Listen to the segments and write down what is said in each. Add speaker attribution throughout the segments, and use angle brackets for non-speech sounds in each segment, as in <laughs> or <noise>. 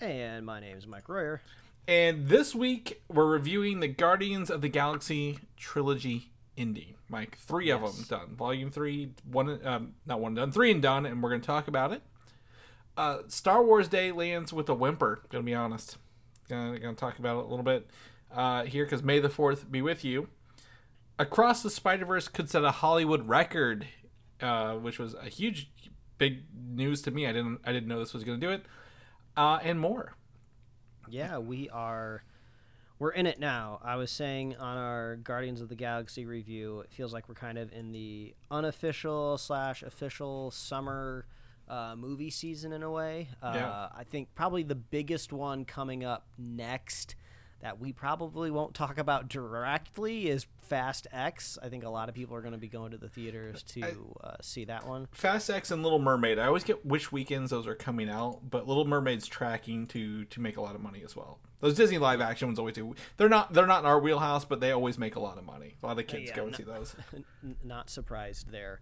Speaker 1: And my name is Mike Royer.
Speaker 2: and this week we're reviewing the Guardians of the Galaxy trilogy indie. Mike, three of them done. Volume three, one, um, not one done, three and done, and we're going to talk about it. Uh, Star Wars Day lands with a whimper. Gonna be honest. Gonna, gonna talk about it a little bit uh, here because May the Fourth be with you. Across the Spider Verse could set a Hollywood record, uh, which was a huge, big news to me. I didn't, I didn't know this was gonna do it, uh, and more.
Speaker 1: Yeah, we are. We're in it now. I was saying on our Guardians of the Galaxy review, it feels like we're kind of in the unofficial slash official summer uh, movie season in a way. Uh,
Speaker 2: Yeah.
Speaker 1: I think probably the biggest one coming up next that we probably won't talk about directly is Fast X. I think a lot of people are going to be going to the theaters to uh, see that one.
Speaker 2: Fast X and Little Mermaid. I always get which weekends those are coming out, but Little Mermaid's tracking to to make a lot of money as well. Those Disney live action ones always do. They're not they're not in our wheelhouse, but they always make a lot of money. A lot of kids
Speaker 1: Yeah,
Speaker 2: go and
Speaker 1: no-
Speaker 2: see those. <laughs>
Speaker 1: Not surprised there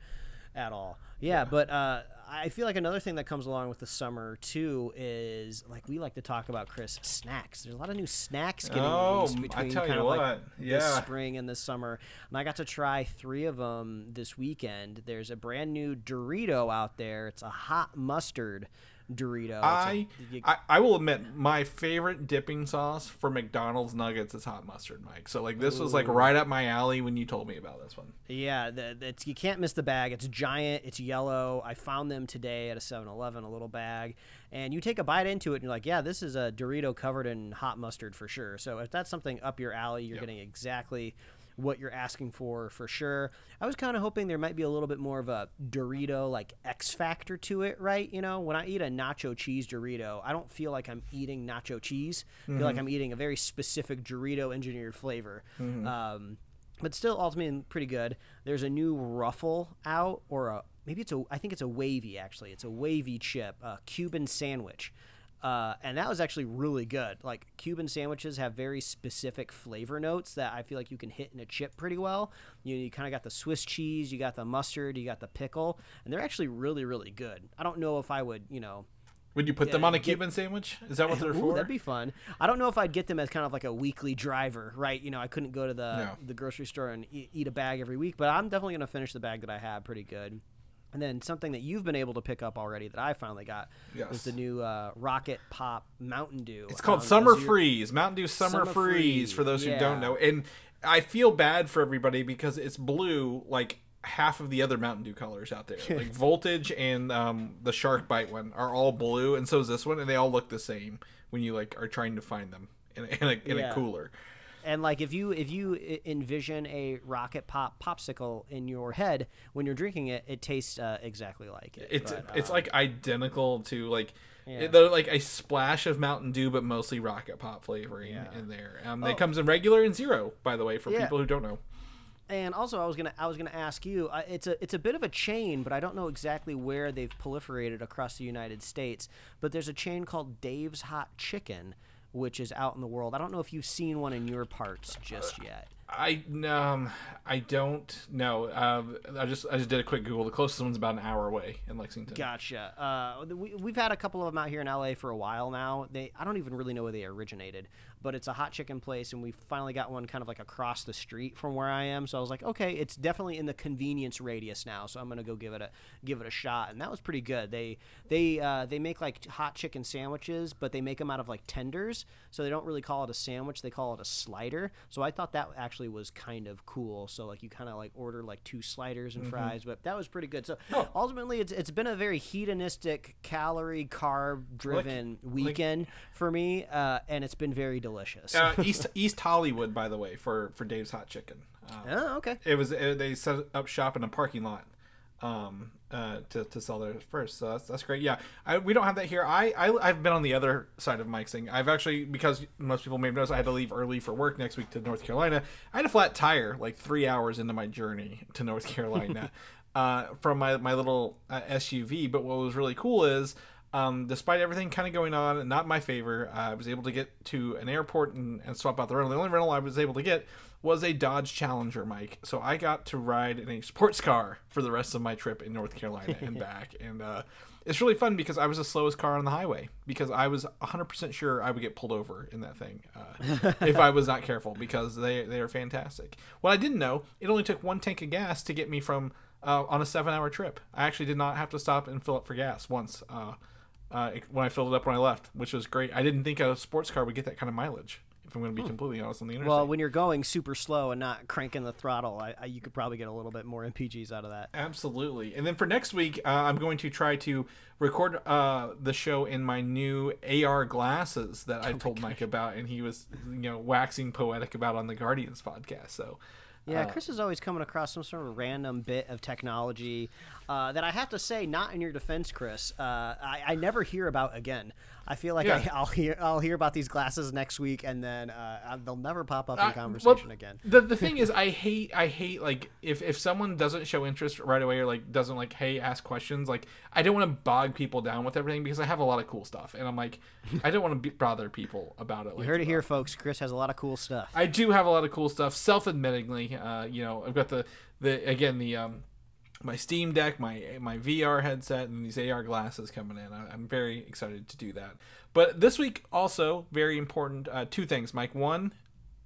Speaker 1: at all. Yeah, but uh, I feel like another thing that comes along with the summer too is like we like to talk about Chris snacks. There's a lot of new snacks getting
Speaker 2: Oh,
Speaker 1: released between kind of like
Speaker 2: what,
Speaker 1: this spring and this summer, and I got to try three of them this weekend. There's a brand new Dorito out there. It's a hot mustard Dorito.
Speaker 2: I, I I will admit my favorite dipping sauce for McDonald's nuggets is hot mustard, Mike. So like this was like right up my alley when you told me about this one.
Speaker 1: Yeah, the, it's, you can't miss the bag. It's giant. It's yellow. I found them today at a 7-Eleven, a little bag. And you take a bite into it, and you're like, yeah, this is a Dorito covered in hot mustard for sure. So if that's something up your alley, you're getting exactly what you're asking for for sure. I was kind of hoping there might be a little bit more of a Dorito like X factor to it, right? You know, when I eat a nacho cheese Dorito, I don't feel like I'm eating nacho cheese. I feel like I'm eating a very specific Dorito engineered flavor. Um, but still ultimately pretty good. There's a new ruffle out, or a maybe it's a I think it's a wavy actually. It's a wavy chip, a Cuban sandwich. Uh, and that was actually really good. Like Cuban sandwiches have very specific flavor notes that I feel like you can hit in a chip pretty well. You, you kind of got the Swiss cheese, you got the mustard, you got the pickle, and they're actually really, really good. I don't know if I would, you know,
Speaker 2: Would you put them on a
Speaker 1: get-
Speaker 2: Cuban sandwich? Is that what they're <laughs>
Speaker 1: Ooh,
Speaker 2: for?
Speaker 1: that'd be fun. I don't know if I'd get them as kind of like a weekly driver, right? You know, I couldn't go to the
Speaker 2: No.
Speaker 1: the grocery store and eat, eat a bag every week, but I'm definitely gonna finish the bag that I have pretty good. And then something that you've been able to pick up already that I finally got
Speaker 2: Yes.
Speaker 1: was the new uh, Rocket Pop Mountain Dew.
Speaker 2: It's called
Speaker 1: Um,
Speaker 2: Summer
Speaker 1: those are your-
Speaker 2: Freeze, Mountain Dew Summer,
Speaker 1: Summer
Speaker 2: Freeze,
Speaker 1: Freeze,
Speaker 2: for those who don't know. And I feel bad for everybody because it's blue like half of the other Mountain Dew colors out there. <laughs> like Voltage and um, the Shark Bite one are all blue, and so is this one, and they all look the same when you like are trying to find them in a, in a, in
Speaker 1: Yeah.
Speaker 2: a cooler.
Speaker 1: And like if you if you envision a Rocket Pop popsicle in your head when you're drinking it, it tastes uh, exactly like it.
Speaker 2: It's
Speaker 1: But,
Speaker 2: it's
Speaker 1: uh,
Speaker 2: like identical to like.
Speaker 1: Yeah.
Speaker 2: Like a splash of Mountain Dew, but mostly Rocket Pop flavoring
Speaker 1: Yeah.
Speaker 2: in there. Um,
Speaker 1: Oh.
Speaker 2: It comes in regular and zero, by the way, for
Speaker 1: Yeah.
Speaker 2: people who don't know.
Speaker 1: And also, I was gonna I was gonna ask you. I, it's a it's a bit of a chain, but I don't know exactly where they've proliferated across the United States. But there's a chain called Dave's Hot Chicken, which is out in the world. I don't know if you've seen one in your parts just yet.
Speaker 2: I um I don't know. Um, I just I just did a quick Google. The closest one's about an hour away in Lexington.
Speaker 1: Gotcha. Uh, we, we've had a couple of them out here in LA for a while now. They I don't even really know where they originated, but it's a hot chicken place, and we finally got one kind of like across the street from where I am. So I was like, okay, it's definitely in the convenience radius now. So I'm gonna go give it a give it a shot, and that was pretty good. They they uh, they make like hot chicken sandwiches, but they make them out of like tenders, so they don't really call it a sandwich. They call it a slider. So I thought that actually was kind of cool. So like you kind of like order like two sliders and fries, but that was pretty good. So ultimately, it's it's been a very hedonistic, calorie carb driven weekend for me, uh, and it's been very delicious.
Speaker 2: Uh, <laughs> East East Hollywood, by the way, for for Dave's Hot Chicken. Um,
Speaker 1: oh, okay.
Speaker 2: it was uh they set up shop in a parking lot um, uh, to, to sell theirs first. So that's, that's great. Yeah, I, we don't have that here. I, I I've been on the other side of Mike's thing. I've actually because most people may have noticed I had to leave early for work next week to North Carolina. I had a flat tire like three hours into my journey to North <laughs> Carolina uh, from my my little uh, SUV. But what was really cool is. Um, despite everything kind of going on, not in my favor, I was able to get to an airport and, and swap out the rental. The only rental I was able to get was a Dodge Challenger, Mike. So I got to ride in a sports car for the rest of my trip in North Carolina and <laughs> back. And uh, it's really fun because I was the slowest car on the highway because I was 100% sure I would get pulled over in that thing uh, if I was not careful because they, they are fantastic. What I didn't know, it only took one tank of gas to get me from uh, on a seven hour trip. I actually did not have to stop and fill up for gas once. Uh, uh, when I filled it up when I left, which was great. I didn't think a sports car would get that kind of mileage. If I'm going to be completely honest on the interstate.
Speaker 1: Well, when you're going super slow and not cranking the throttle, I, I, you could probably get a little bit more MPGs out of that.
Speaker 2: Absolutely. And then for next week, uh, I'm going to try to record uh, the show in my new AR glasses that I told Mike about, and he was, you know, waxing poetic about on the Guardians podcast. So.
Speaker 1: Yeah, Chris is always coming across some sort of random bit of technology uh, that I have to say, not in your defense, Chris. Uh, I, I never hear about again. I feel like
Speaker 2: Yeah.
Speaker 1: I, I'll hear I'll hear about these glasses next week, and then uh, they'll never pop up in
Speaker 2: Uh,
Speaker 1: conversation
Speaker 2: well,
Speaker 1: again.
Speaker 2: The the thing is, <laughs> I hate I hate like if if someone doesn't show interest right away or like doesn't like hey ask questions like I don't want to bog people down with everything because I have a lot of cool stuff and I'm like I don't want to bother people about it.
Speaker 1: You
Speaker 2: like,
Speaker 1: heard it here, folks. Chris has a lot of cool stuff.
Speaker 2: I do have a lot of cool stuff. Self-admittingly, uh, you know, I've got the the again the um my Steam Deck, my my VR headset, and these AR glasses coming in. I, I'm very excited to do that. But this week also very important. Uh, two things, Mike. One,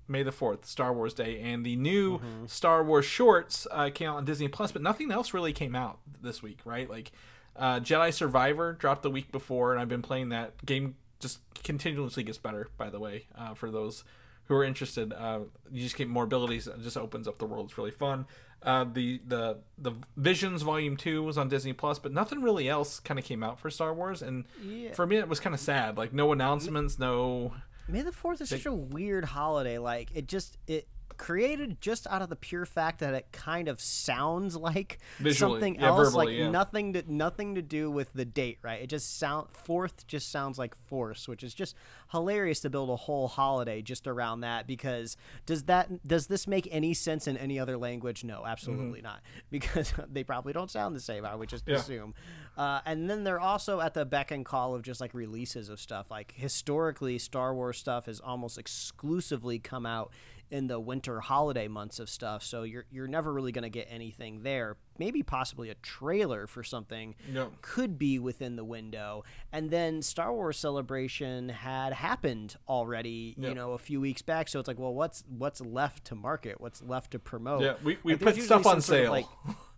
Speaker 2: May the Fourth, Star Wars Day, and the new Star Wars shorts uh, came out on Disney Plus. But nothing else really came out this week, right? Like uh, Jedi Survivor dropped the week before, and I've been playing that game. Just continuously gets better. By the way, uh, for those who are interested, uh, you just get more abilities. It just opens up the world. It's really fun. Uh, the the the Visions Volume Two was on Disney Plus, but nothing really else kind of came out for Star Wars. And
Speaker 1: Yeah.
Speaker 2: for me, it was kind of sad. Like no announcements, no.
Speaker 1: May the Fourth is such a weird holiday. Like it just it created just out of the pure fact that it kind of sounds <laughs> like
Speaker 2: Visually,
Speaker 1: something
Speaker 2: yeah,
Speaker 1: else,
Speaker 2: verbally,
Speaker 1: like
Speaker 2: yeah.
Speaker 1: nothing to nothing to do with the date, right? It just sound Fourth just sounds like Force, which is just hilarious to build a whole holiday just around that. Because does that does this make any sense in any other language? No, absolutely not, <laughs> because they probably don't sound the same. I would just
Speaker 2: Mm-hmm. Yeah.
Speaker 1: assume. Uh, and then they're also at the beck and call of just like releases of stuff. Like historically, Star Wars stuff has almost exclusively come out in the winter holiday months of stuff. So you're you're never really going to get anything there. Maybe possibly a trailer for something
Speaker 2: No.
Speaker 1: could be within the window. And then Star Wars Celebration had happened already,
Speaker 2: Yeah.
Speaker 1: you know, a few weeks back. So it's like, well, what's what's left to market? What's left to promote?
Speaker 2: Yeah, we- we
Speaker 1: Like,
Speaker 2: put stuff on
Speaker 1: some sort of,
Speaker 2: sale.
Speaker 1: like,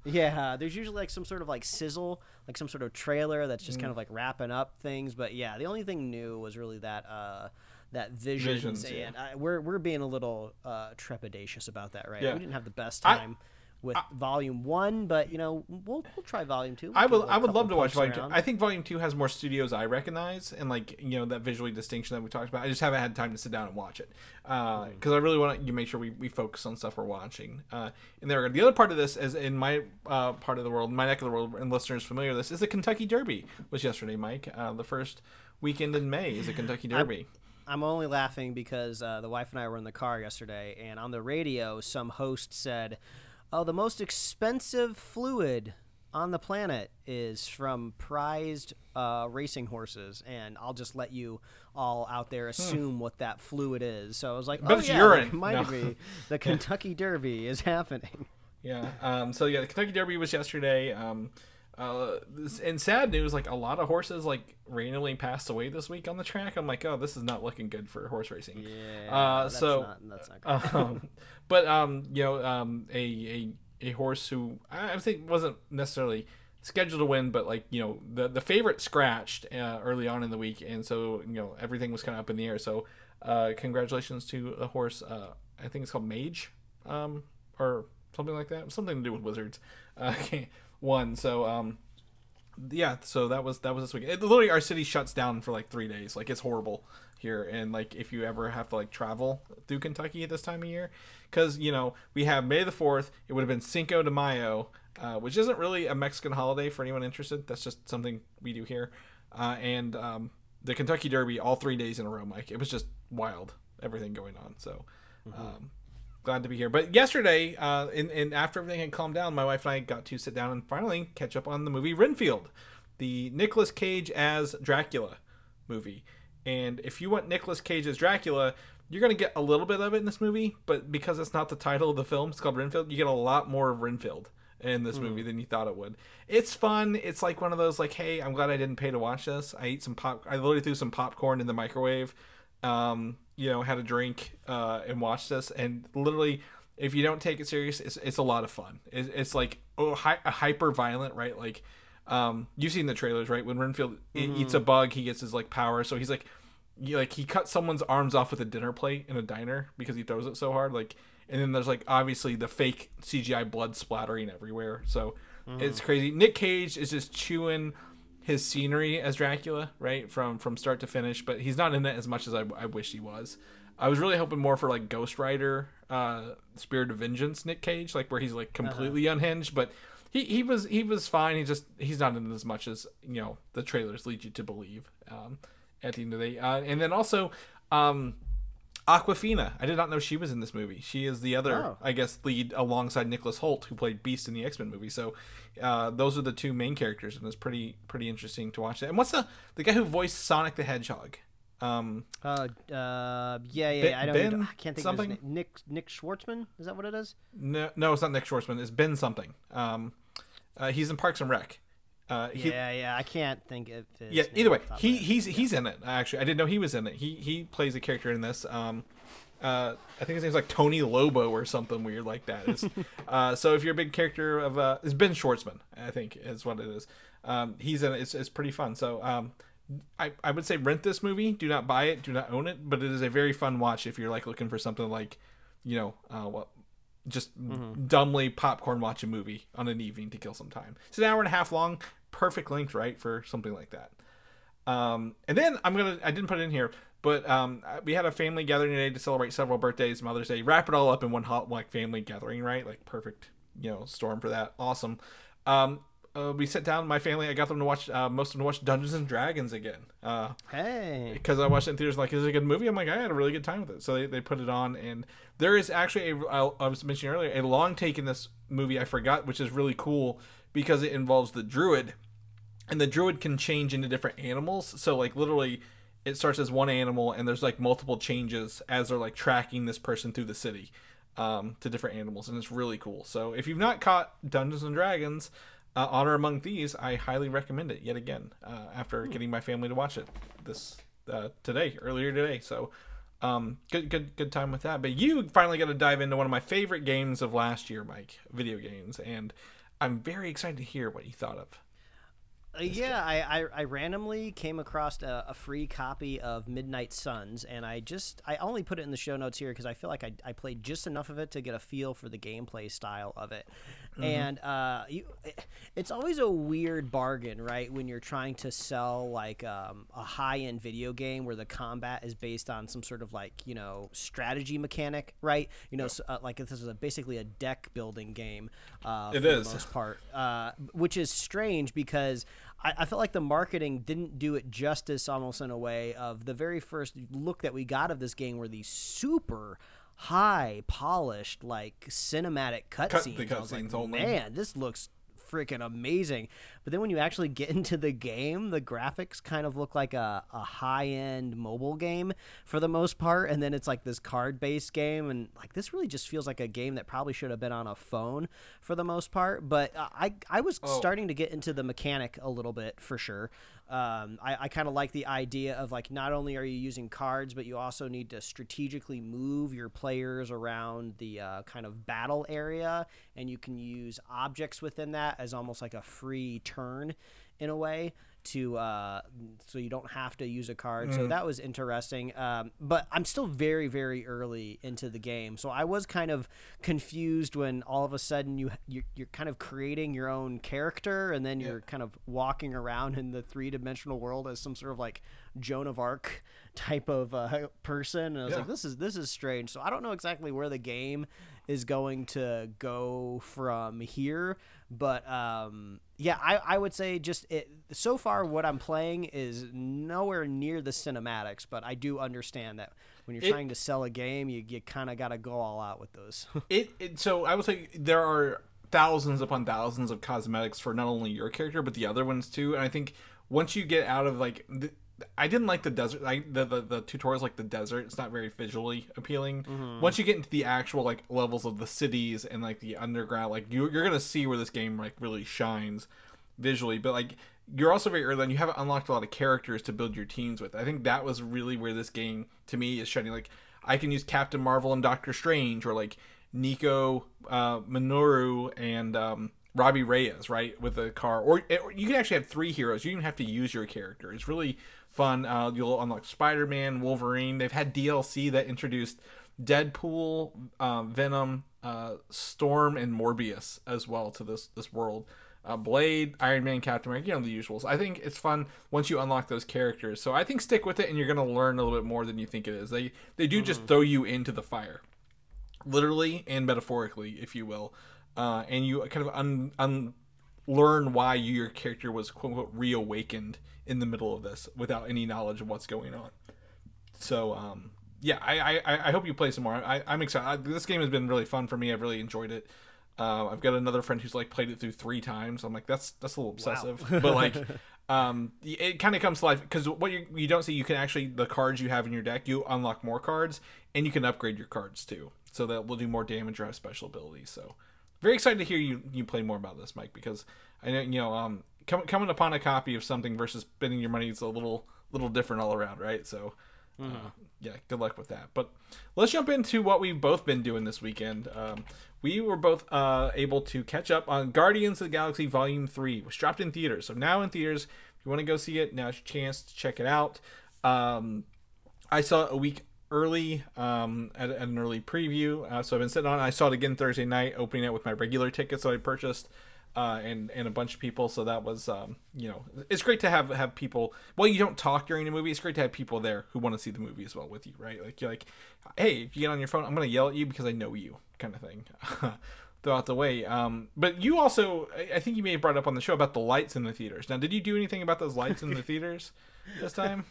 Speaker 1: yeah, there's usually like some sort of like sizzle, like some sort of trailer that's just
Speaker 2: Mm.
Speaker 1: kind of like wrapping up things. But yeah, the only thing new was really that uh that visions,
Speaker 2: Visions, yeah.
Speaker 1: and I, we're we're being a little uh trepidatious about that, right?
Speaker 2: Yeah.
Speaker 1: We didn't have the best
Speaker 2: I-
Speaker 1: time with volume one, but you know we'll we'll try volume two.
Speaker 2: I
Speaker 1: We'll
Speaker 2: would
Speaker 1: do a
Speaker 2: I would love to watch Volume Two. I think Volume Two has more studios I recognize and like you know that visually distinction that we talked about. I just haven't had time to sit down and watch it because
Speaker 1: Mm.
Speaker 2: I really want to make sure we, we focus on stuff we're watching. Uh, and there, the other part of this is in my uh, part of the world, my neck of the world, and listeners familiar with this is the Kentucky Derby was yesterday, Mike. Uh, the first weekend in May is the Kentucky Derby.
Speaker 1: I'm only laughing because uh, the wife and I were in the car yesterday, and on the radio, some host said, "Oh, the most expensive fluid on the planet is from prized uh, racing horses," and I'll just let you all out there assume what that fluid is. So I was like,
Speaker 2: Hmm.
Speaker 1: "Oh
Speaker 2: it's
Speaker 1: yeah,
Speaker 2: urine."
Speaker 1: reminded
Speaker 2: No.
Speaker 1: me, <laughs> the Kentucky Derby is happening."
Speaker 2: Yeah. Um, so yeah, the Kentucky Derby was yesterday. Um, uh, in sad news, like a lot of horses like randomly passed away this week on the track. I'm like, oh, this is not looking good for horse racing.
Speaker 1: Yeah,
Speaker 2: Uh,
Speaker 1: that's
Speaker 2: so,
Speaker 1: not, that's not good. <laughs>
Speaker 2: um, but um, you know, um, a, a a horse who I I think wasn't necessarily scheduled to win, but like you know, the the favorite scratched uh, early on in the week, and so you know everything was kind of up in the air. So, uh, congratulations to the horse. Uh, I think it's called Mage, um, or something like that. Something to do with wizards. Uh, <laughs> won. So um, yeah, so that was that was this week. It, literally, our city shuts down for like three days. Like it's horrible here, and like if you ever have to like travel through Kentucky at this time of year, because you know we have May the Fourth. It would have been Cinco de Mayo, uh, which isn't really a Mexican holiday for anyone interested. That's just something we do here, uh, and um, the Kentucky Derby all three days in a row. Mike, it was just wild, everything going on. So. Um, glad to be here. But yesterday, uh, and, and after everything had calmed down, my wife and I got to sit down and finally catch up on the movie Renfield, the Nicolas Cage as Dracula movie. And if you want Nicolas Cage as Dracula, you're going to get a little bit of it in this movie, but because it's not the title of the film, it's called Renfield, you get a lot more of Renfield in this movie than you thought it would. It's fun. It's like one of those like, hey, I'm glad I didn't pay to watch this. I ate some pop. I literally threw some popcorn in the microwave. Um, you know, had a drink uh, and watched this, and literally, if you don't take it serious, it's, it's a lot of fun. It's, it's like oh, hi- hyper violent, right? Like, um, you've seen the trailers, right? When Renfield mm-hmm. eats a bug, he gets his like power. So he's like, he, like he cuts someone's arms off with a dinner plate in a diner because he throws it so hard. Like, and then there's like obviously the fake CGI blood splattering everywhere. So mm-hmm. it's crazy. Nick Cage is just chewing his scenery as Dracula, right, from from start to finish. But he's not in it as much as I, I wish he was. I was really hoping more for like Ghost Rider, uh, Spirit of Vengeance, Nick Cage, like where he's like uh-huh. completely uh-huh. unhinged. But he, he was he was fine. He just he's not in as much as you know the trailers lead you to believe. Um, at the end of the day, uh, and then also, um, Awkwafina. I did not know she was in this movie. She is the other, oh. I guess, lead alongside Nicholas Hoult, who played Beast in the X Men movie. So, uh, those are the two main characters, and it's pretty pretty interesting to watch that. And what's the the guy who voiced Sonic the Hedgehog? Um,
Speaker 1: uh, uh, yeah, yeah, ben, I don't. Ben I can't think something? of his name. Nick Nick Schwartzman. Is that what it is?
Speaker 2: No, no, it's not Nick Schwartzman. It's Ben something. Um, uh, he's in Parks and Rec.
Speaker 1: Uh, he, yeah, yeah, I can't think of. It.
Speaker 2: Yeah, either way, he he's yeah. he's in it. Actually, I didn't know he was in it. He he plays a character in this. Um, uh, I think his name's like Tony Lobo or something weird like that. Is <laughs> uh, so if you're a big character of uh, is Ben Schwartzman, I think is what it is. Um, he's in it. It's, it's pretty fun. So um, I I would say rent this movie. Do not buy it. Do not own it. But it is a very fun watch if you're like looking for something like, you know, uh, what just mm-hmm. dumbly popcorn watch a movie on an evening to kill some time. It's an hour and a half long perfect length, right, for something like that. Um, and then I'm gonna I didn't put it in here, but um, we had a family gathering today to celebrate several birthdays, Mother's Day. Wrap it all up in one hot like family gathering, right? Like perfect, you know, storm for that. Awesome. Um, uh, we sat down, my family. I got them to watch uh, most of them to watch Dungeons and Dragons again. Uh,
Speaker 1: hey,
Speaker 2: because I watched it in theaters. Like, is it a good movie? I'm like, I had a really good time with it. So they, they put it on, and there is actually a I was mentioning earlier a long take in this movie. I forgot, which is really cool because it involves the druid and the druid can change into different animals so like literally it starts as one animal and there's like multiple changes as they're like tracking this person through the city um, to different animals and it's really cool so if you've not caught dungeons and dragons uh, honor among thieves i highly recommend it yet again uh, after hmm. getting my family to watch it this uh, today earlier today. So um, good good good time with that. But you finally got to dive into one of my favorite games of last year mike video games. And i'm very excited to hear what you thought of
Speaker 1: uh, yeah, I, I, I, randomly came across a, a, free copy of Midnight Suns, and I just I only put it in the show notes here because I feel like I, I played just enough of it to get a feel for the gameplay style of it. Mm-hmm. And uh, you, it's always a weird bargain, right? When you're trying to sell like um, a high end video game where the combat is based on some sort of like you know strategy mechanic, right? You know, so, uh, like this is a, basically a deck building game. Uh,
Speaker 2: it is.
Speaker 1: the most part, uh, which is strange because I, I felt like the marketing didn't do it justice almost in a way of the very first look that we got of this game were these super high polished like cinematic cutscenes.
Speaker 2: Cut, the cutscenes like, only.
Speaker 1: Man, this looks freaking amazing. But then when you actually get <laughs> into the game, the graphics kind of look like a, a high end mobile game for the most part. And then it's like this card based game. And like this really just feels like a game that probably should have been on a phone for the most part. But uh, I, I was oh. starting to get into the mechanic a little bit for sure. Um, I, I kind of like the idea of like not only are you using cards, but you also need to strategically move your players around the uh, kind of battle area, and you can use objects within that as almost like a free turn in a way to uh, so you don't have to use a card.
Speaker 2: Mm.
Speaker 1: So that was interesting. Um, but I'm still very very early into the game, so I was kind of confused when all of a sudden you you're, you're kind of creating your own character and then you're kind of walking around in the three dimensional world as some sort of like Joan of Arc type of uh, <laughs> person. And I was
Speaker 2: Yeah.
Speaker 1: like, this is this is strange. So I don't know exactly where the game is going to go from here, but um, yeah, I, I would say just it. So far, what I'm playing is nowhere near the cinematics, but I do understand that when you're
Speaker 2: It-
Speaker 1: trying to sell a game, you, you kind of got to go all out with those. <laughs>
Speaker 2: It, it so I would say there are thousands upon thousands of cosmetics for not only your character but the other ones too. And I think once you get out of like, the, I didn't like the desert. Like the, the the tutorials like the desert. It's not very visually appealing. Once you get into the actual like levels of the cities and like the underground, like you, you're gonna see where this game like really shines visually. But like you're also very early on. You haven't unlocked a lot of characters to build your teams with. I think that was really where this game to me is shining. Like I can use Captain Marvel and Doctor Strange, or like Nico uh, Minoru and um, Robbie Reyes, right, with a car. Or, or you can actually have three heroes. You don't even have to use your character. It's really fun. Uh, you'll unlock Spider Man, Wolverine. They've had DLC that introduced Deadpool, um, Venom, uh, Storm, and Morbius as well to this this world. Uh, Blade, Iron Man, Captain America, you know the usuals. I think it's fun once you unlock those characters. So I think stick with it, and you're gonna learn a little bit more than you think it is. They they do just throw you into the fire literally and metaphorically, if you will, uh, and you kind of un, un learn why your character was quote unquote reawakened in the middle of this without any knowledge of what's going on. So um, yeah, I, I I hope you play some more. I, I'm excited. I, this game has been really fun for me. I've really enjoyed it. Uh, I've got another friend who's like played it through three times. I'm like, that's that's a little obsessive, but like, <laughs> um, it kind of comes to life because what you you don't see, you can actually the cards you have in your deck, you unlock more cards, and you can upgrade your cards too, so that will do more damage or have special abilities. So, very excited to hear you you play more about this, Mike, because I know you know um com- coming upon a copy of something versus spending your money is a little little different all around, right? So. Uh, yeah, good luck with that. But let's jump into what we've both been doing this weekend. Um, we were both uh, able to catch up on Guardians of the Galaxy Volume 3, which dropped in theaters. So now in theaters, if you want to go see it, now's your chance to check it out. Um, I saw it a week early um, at, at an early preview. Uh, so I've been sitting on it. I saw it again Thursday night, opening it with my regular tickets that I purchased. Uh, and and a bunch of people, so that was um, you know it's great to have have people. Well, you don't talk during the movie. It's great to have people there who want to see the movie as well with you, right? Like you're like, hey, if you get on your phone, I'm gonna yell at you because I know you, kind of thing. <laughs> Throughout the way, um, but you also, I- think you may have brought up on the show about the lights in the theaters. Now, did you do anything about those lights in the theaters <laughs> this time?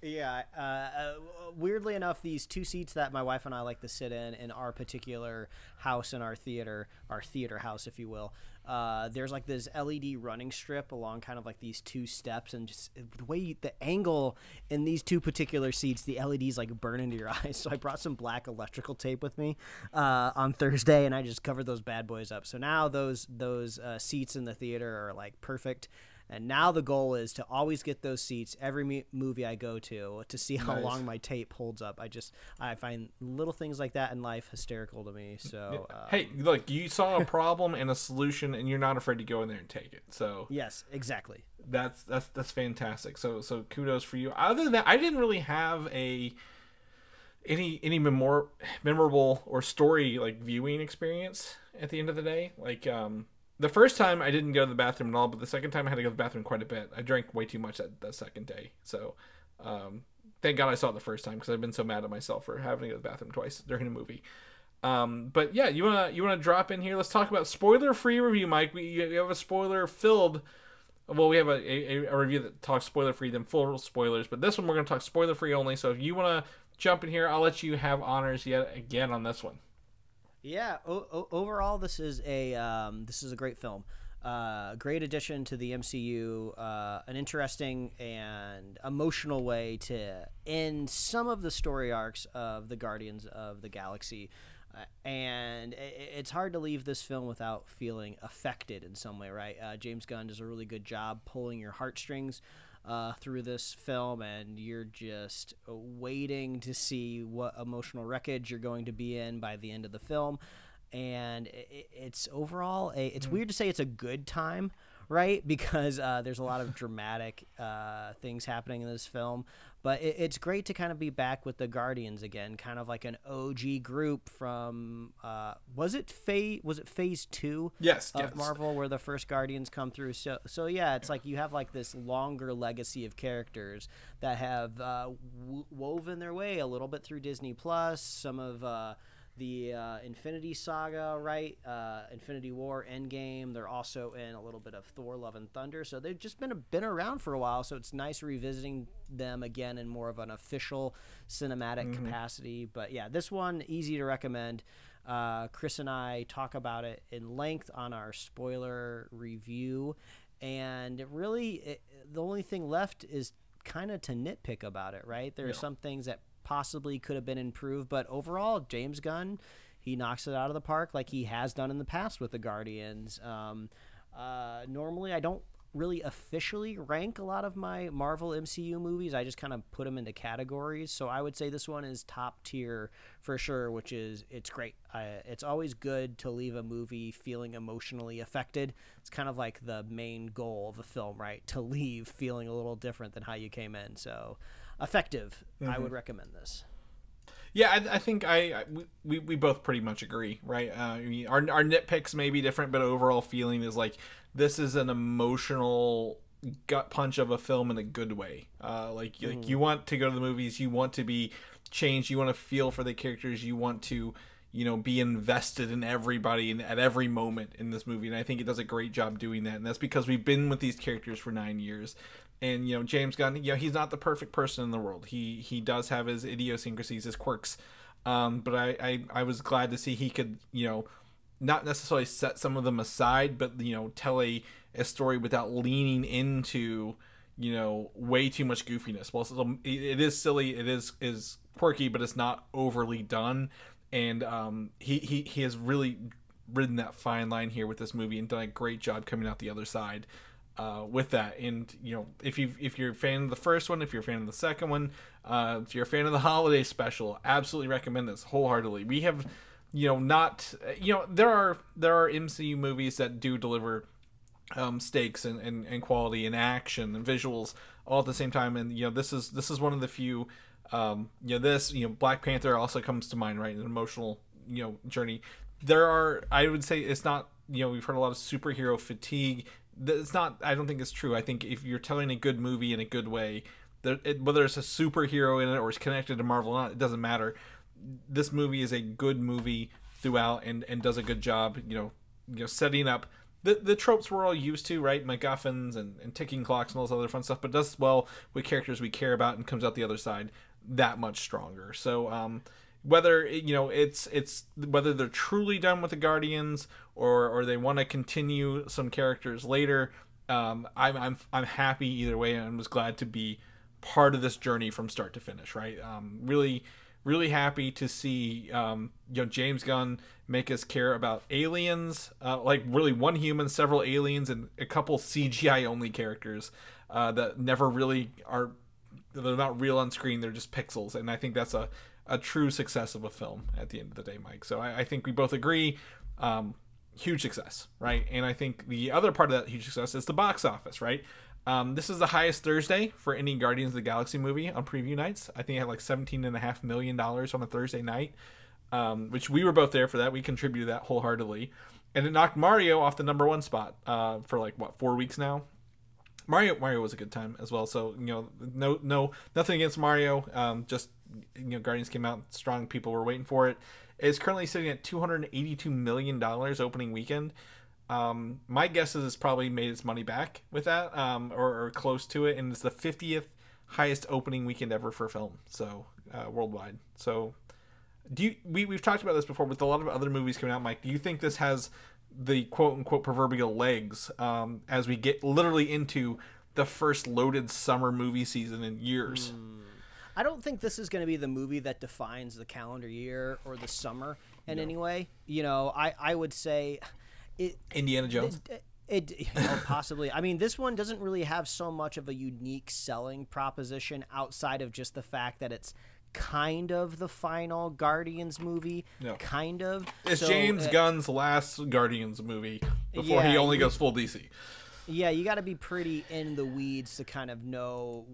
Speaker 1: Yeah. Uh, uh, weirdly enough, these two seats that my wife and I like to sit in in our particular house in our theater, our theater house, if you will, uh, there's like this LED running strip along kind of like these two steps, and just the way you, the angle in these two particular seats, the LEDs like burn into your <laughs> eyes. So I brought some black electrical tape with me uh, on Thursday, and I just covered those bad boys up. So now those those uh, seats in the theater are like perfect. And now the goal is to always get those seats every me- movie I go to to see how
Speaker 2: Nice.
Speaker 1: long my tape holds up. I just I find little things like that in life hysterical to me. So uh,
Speaker 2: hey, look, you saw a problem and a solution, and you're not afraid to go in there and take it. So
Speaker 1: yes, exactly.
Speaker 2: that's that's that's fantastic. So so kudos for you. Other than that, I didn't really have a any any memor- memorable or story like viewing experience at the end of the day. Like um the first time I didn't go to the bathroom at all, but the second time I had to go to the bathroom quite a bit. I drank way too much that, that second day. So um thank God I saw it the first time because I've been so mad at myself for having to go to the bathroom twice during a movie. Um, but yeah, you wanna you wanna drop in here? Let's talk about spoiler free review, Mike. We you have a spoiler filled. Well, we have a, a, a review that talks spoiler free, then full spoilers. But this one we're gonna talk spoiler free only. So if you wanna jump in here, I'll let you have honors yet again on this one.
Speaker 1: Yeah. O- o- overall, this is a um, this is a great film. Uh, great addition to the MCU. Uh, an interesting and emotional way to end some of the story arcs of the Guardians of the Galaxy. Uh, and it's hard to leave this film without feeling affected in some way, right? Uh, James Gunn does a really good job pulling your heartstrings uh, through this film, and you're just waiting to see what emotional wreckage you're going to be in by the end of the film. And i- i- it's overall a. It's weird to say it's a good time, right? <laughs> Because uh, there's a lot of dramatic uh, things happening in this film. But it, it's great to kind of be back with the Guardians again, kind of like an OG group from uh, was it phase was it Phase Two?
Speaker 2: Yes,
Speaker 1: of
Speaker 2: yes.
Speaker 1: Marvel, where the first Guardians come through. So so yeah, it's like you have like this longer legacy of characters that have uh, w- woven their way a little bit through Disney Plus. Some of uh, the uh, Infinity Saga, right? Uh, Infinity War, Endgame. They're also in a little bit of Thor: Love and Thunder. So they've just been been around for a while. So it's nice revisiting them again in more of an official cinematic capacity. But yeah, this one easy to recommend. Uh, Chris and I talk about it in length on our spoiler review, and it really it, the only thing left is kind of to nitpick about it. Right? There are some things that possibly could have been improved, but overall, James Gunn he knocks it out of the park like he has done in the past with the Guardians. Um, uh, normally, I don't really officially rank a lot of my Marvel MCU movies. I just kind of put them into categories. So I would say this one is top tier for sure, which is it's great. It's always good to leave a movie feeling emotionally affected. It's kind of like the main goal of a film, right? To <laughs> leave feeling a little different than how you came in. So effective. I would recommend this.
Speaker 2: Yeah, I, I think I, I we, we both pretty much agree, right? Uh, I mean, our our nitpicks may be different, but overall feeling is like this is an emotional gut punch of a film in a good way. Uh, like like you want to go to the movies, you want to be changed, you want to feel for the characters, you want to you know be invested in everybody and at every moment in this movie, and I think it does a great job doing that, and that's because we've been with these characters for nine years and you know James Gunn, you know he's not the perfect person in the world. He he does have his idiosyncrasies, his quirks, um, but I, I I was glad to see he could you know not necessarily set some of them aside, but you know tell a a story without leaning into you know way too much goofiness. Well, it is silly, it is is quirky, but it's not overly done, and um, he he he has really ridden that fine line here with this movie and done a great job coming out the other side uh, with that. And you know, if you if you're a fan of the first one, if you're a fan of the second one, uh, if you're a fan of the holiday special, absolutely recommend this wholeheartedly. We have, you know, not you know there are there are MCU movies that do deliver um, stakes and, and, and quality and action and visuals all at the same time. And you know, this is this is one of the few. Um, you know, this you know Black Panther also comes to mind, right? An emotional you know journey. There are, I would say, it's not. You know, we've heard a lot of superhero fatigue it's not i don't think it's true. I think if you're telling a good movie in a good way it, whether it's a superhero in it or it's connected to marvel or not it doesn't matter. This movie is a good movie throughout and and does a good job you know you know setting up the, the tropes we're all used to right? MacGuffins and, and ticking clocks and all this other fun stuff but does well with characters we care about and comes out the other side that much stronger. So um whether you know it's it's whether they're truly done with the guardians or or they want to continue some characters later um i'm i'm i'm happy either way and was glad to be part of this journey from start to finish right? Um really really happy to see um you know james gunn make us care about aliens uh, like really one human several aliens and a couple cgi only characters uh that never really are they're not real on screen they're just pixels and i think that's a a true success of a film at the end of the day, Mike. So I, I think we both agree, um, huge success, right? And I think the other part of that huge success is the box office, right? Um, this is the highest Thursday for any Guardians of the Galaxy movie on preview nights. I think it had like seventeen and a half million dollars on a Thursday night, um, which we were both there for that. We contributed that wholeheartedly, and it knocked Mario off the number one spot uh, for like what four weeks now. Mario Mario was a good time as well. So you know, no no nothing against Mario. Um, just you know, Guardians came out strong. People were waiting for it. It's currently sitting at two hundred eighty-two million dollars opening weekend. Um, my guess is it's probably made its money back with that, um, or, or, close to it, and it's the fiftieth highest opening weekend ever for a film. So uh, worldwide. So do you? We we've talked about this before with a lot of other movies coming out. Mike, do you think this has the quote unquote proverbial legs um, as we get literally into the first loaded summer movie season in years?
Speaker 1: Mm. I don't think this is going to be the movie that defines the calendar year or the summer in no. any way. You know, I, I would say it.
Speaker 2: Indiana Jones.
Speaker 1: It, it, know, <laughs> possibly. I mean, this one doesn't really have so much of a unique selling proposition outside of just the fact that it's kind of the final Guardians movie.
Speaker 2: No.
Speaker 1: Kind of.
Speaker 2: It's
Speaker 1: so,
Speaker 2: James
Speaker 1: uh,
Speaker 2: Gunn's last Guardians movie before yeah, he only goes full DC.
Speaker 1: Yeah, you got to be pretty in the weeds to kind of know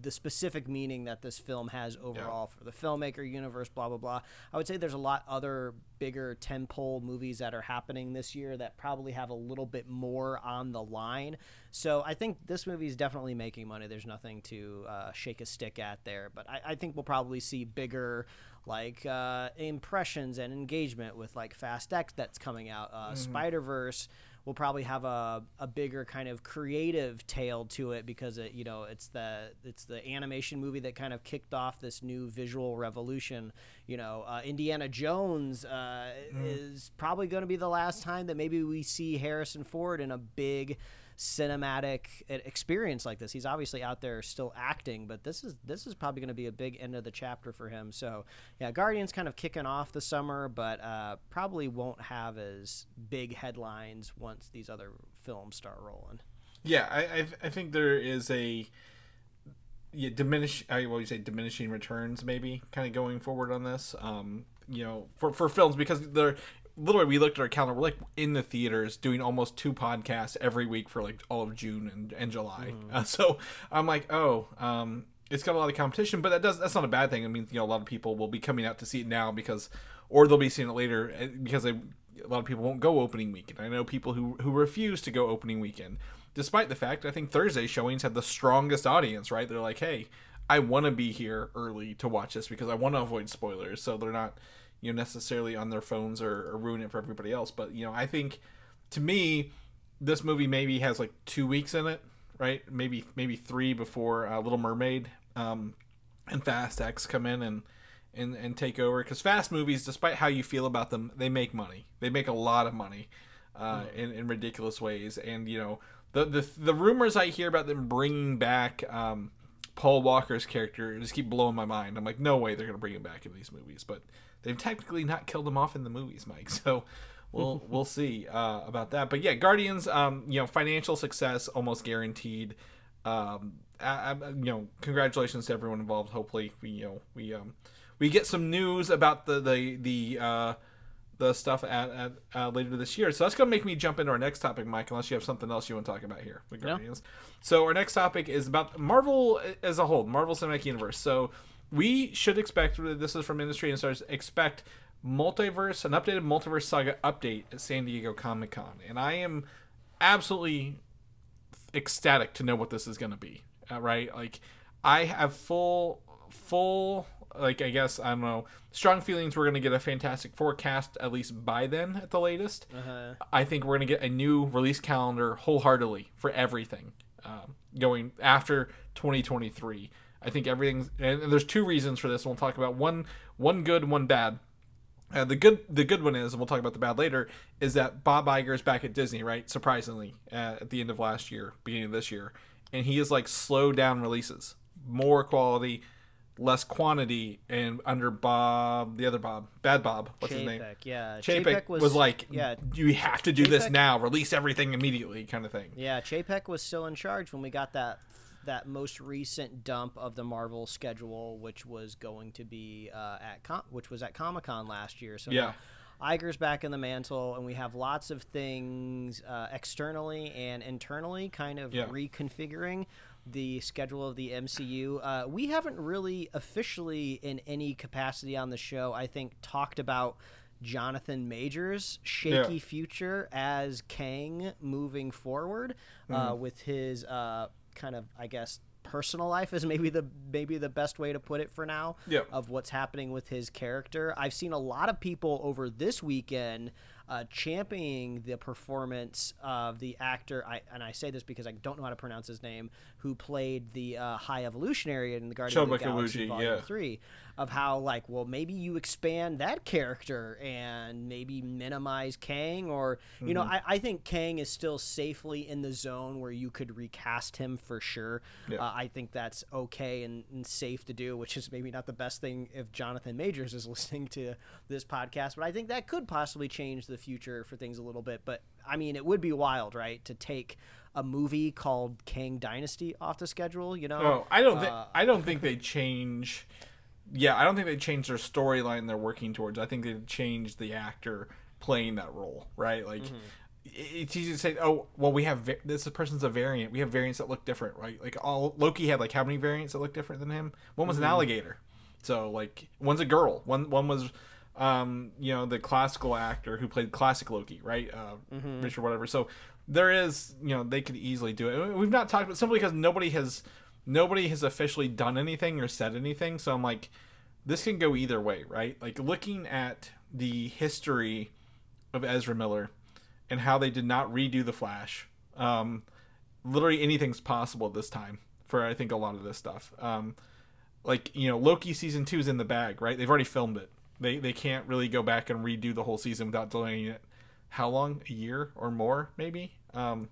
Speaker 1: the specific meaning that this film has overall for the filmmaker universe blah blah blah. I would say there's a lot other bigger tentpole movies that are happening this year that probably have a little bit more on the line. So i think this movie is definitely making money. There's nothing to uh, shake a stick at there. But I, I think we'll probably see bigger like uh, impressions and engagement with like fast x that's coming out uh, spider verse will probably have a, a bigger kind of creative tail to it because it you know it's the it's the animation movie that kind of kicked off this new visual revolution. You know uh, indiana jones uh, is probably going to be the last time that maybe we see harrison ford in a big cinematic experience like this. He's obviously out there still acting but this is this is probably going to be a big end of the chapter for him. So yeah guardians kind of kicking off the summer but uh, probably won't have as big headlines once these other films start rolling.
Speaker 2: Yeah, I, I I think there is a yeah diminish I always say diminishing returns maybe kind of going forward on this. Um, you know, for for films because they're literally we looked at our calendar. We're like in the theaters doing almost two podcasts every week for like all of June and, and July. Uh, <laughs> so I'm like, oh, um, it's got a lot of competition, but that does that's not a bad thing. I mean, you know, a lot of people will be coming out to see it now because, or they'll be seeing it later eh, because they, a lot of people won't go opening weekend. I know people who who refuse to go opening weekend, despite the fact I think Thursday showings had the strongest audience. Right? They're like, hey, I want to be here early to watch this because I want to avoid spoilers, so they're not, you know, necessarily on their phones or, or ruin it for everybody else. But you know, I think, to me, this movie maybe has like two weeks in it, right? Maybe maybe three before uh, Little Mermaid um, and Fast X come in and and, and take over. Because fast movies, despite how you feel about them, they make money. They make a lot of money uh, in in ridiculous ways. And you know the the the rumors I hear about them bringing back. Um, Paul Walker's character just keep blowing my mind. I'm like, no way they're gonna bring him back in these movies, but they've technically not killed him off in the movies, Mike. So <laughs> we'll we'll see uh, about that. But yeah, Guardians, um, you know, financial success almost guaranteed. Um, I, I, you know, congratulations to everyone involved. Hopefully, we you know we um we get some news about the the the uh, the stuff at, at uh, later this year. So that's gonna make me jump into our next topic, Mike. Unless you have something else you want to talk about here with
Speaker 1: No.
Speaker 2: Guardians. So our next topic is about Marvel as a whole, Marvel Cinematic Universe. So we should expect this is from Industry Insiders. Expect multiverse, an updated multiverse saga update at San Diego Comic Con, and I am absolutely ecstatic to know what this is going to be. Uh, right? Like I have full full like I guess I don't know strong feelings we're going to get a Fantastic Four cast at least by then at the latest.
Speaker 1: uh-huh.
Speaker 2: I think we're going to get a new release calendar wholeheartedly for everything um, going after 2023. I think everything's and there's two reasons for this. We'll talk about one one good, one bad. Uh, the good the good one is, and we'll talk about the bad later, is that Bob Iger is back at Disney, right? Surprisingly, uh, at the end of last year, beginning of this year, and he is like slowed down releases, more quality, less quantity, and under Bob, the other Bob, Bad Bob, what's his name?
Speaker 1: Yeah.
Speaker 2: Chapek was, like,
Speaker 1: yeah,
Speaker 2: you have to do this now, release everything immediately, kind of thing.
Speaker 1: yeah. Chapek was still in charge when we got that that most recent dump of the Marvel schedule, which was going to be uh, at Com- which was at Comic Con last year. So
Speaker 2: Yeah.
Speaker 1: Iger's back in the mantle, and we have lots of things uh, externally and internally kind of
Speaker 2: Yeah.
Speaker 1: reconfiguring the schedule of the MCU. Uh, we haven't really officially, in any capacity on the show, I think, talked about Jonathan Majors' shaky
Speaker 2: Yeah.
Speaker 1: future as Kang moving forward uh, with his uh, kind of, I guess. Personal life is maybe the maybe the best way to put it for now
Speaker 2: Yeah.
Speaker 1: of what's happening with his character. I've seen a lot of people over this weekend uh, championing the performance of the actor, I, and I say this because I don't know how to pronounce his name, who played the uh, High Evolutionary in the Guardian of the Galaxy Volume
Speaker 2: yeah.
Speaker 1: Three, of how like, well, maybe you expand that character and maybe minimize Kang, or you know,
Speaker 2: Mm-hmm.
Speaker 1: I, I think Kang is still safely in the zone where you could recast him for sure.
Speaker 2: Yeah.
Speaker 1: Uh, I think that's okay and, and safe to do, which is maybe not the best thing if Jonathan Majors is <laughs> listening to this podcast, but I think that could possibly change the future for things a little bit. But I mean, it would be wild, right, to take a movie called Kang Dynasty off the schedule. You know?
Speaker 2: Oh, I don't think
Speaker 1: Uh,
Speaker 2: I don't think they change. Yeah, I don't think they change their storyline they're working towards. I think they change the actor playing that role, right? Like,
Speaker 1: Mm-hmm.
Speaker 2: it's easy to say, oh, well, we have va- this person's a variant. We have variants that look different, right? Like all Loki had like how many variants that look different than him? One was an alligator, so like one's a girl. One one was, um, you know, the classical actor who played classic Loki, right? Uh, Richard whatever. So there is, you know, they could easily do it. We've not talked about simply because nobody has nobody has officially done anything or said anything. So I'm like, this can go either way, right? Like looking at the history of Ezra Miller and how they did not redo the Flash. Um, literally anything's possible this time for I think a lot of this stuff. Um, like you know, Loki season two is in the bag, right? They've already filmed it. They they can't really go back and redo the whole season without delaying it. How long? A year or more, maybe. Um,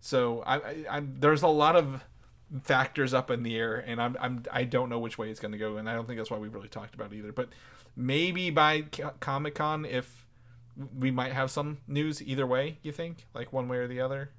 Speaker 2: so I, I, I'm there's a lot of factors up in the air, and I'm, I'm I don't know which way it's going to go, and I don't think that's why we've really talked about it either. But maybe by Comic Con, if we might have some news either way. You think, like one way or the other?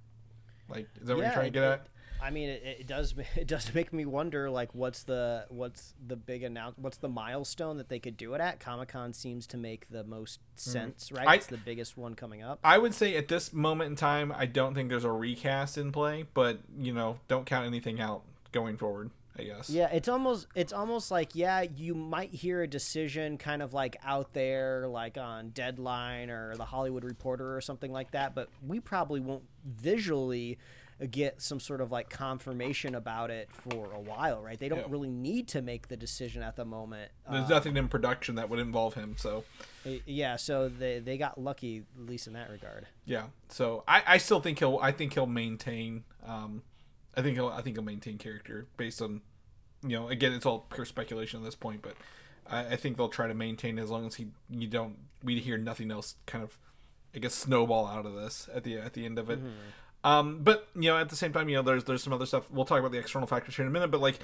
Speaker 2: Like, is that what you're trying to get
Speaker 1: it-
Speaker 2: at?
Speaker 1: I mean, it, it does. <laughs> It does make me wonder, like, what's the what's the big announce? What's the milestone that they could do it at? Comic Con seems to make the most sense, right?
Speaker 2: Mm-hmm. I-
Speaker 1: it's the biggest one coming up.
Speaker 2: I would say at this moment in time, I don't think there's a recast in play, but you know, don't count anything out going forward. I guess.
Speaker 1: Yeah, it's almost it's almost like yeah, you might hear a decision kind of like out there like on Deadline or the Hollywood Reporter or something like that, but we probably won't visually get some sort of like confirmation about it for a while, right? They don't
Speaker 2: Yeah.
Speaker 1: really need to make the decision at the moment.
Speaker 2: There's
Speaker 1: Uh,
Speaker 2: nothing in production that would involve him, so
Speaker 1: yeah, so they they got lucky at least in that regard.
Speaker 2: yeah. So I, I still think he'll I think he'll maintain um I think he'll I think he'll maintain character based on you know again it's all pure speculation at this point, but I, I think they'll try to maintain as long as he you don't we hear nothing else kind of I guess snowball out of this at the at the end of it. Um, but you know at the same time you know there's there's some other stuff we'll talk about the external factors here in a minute, but like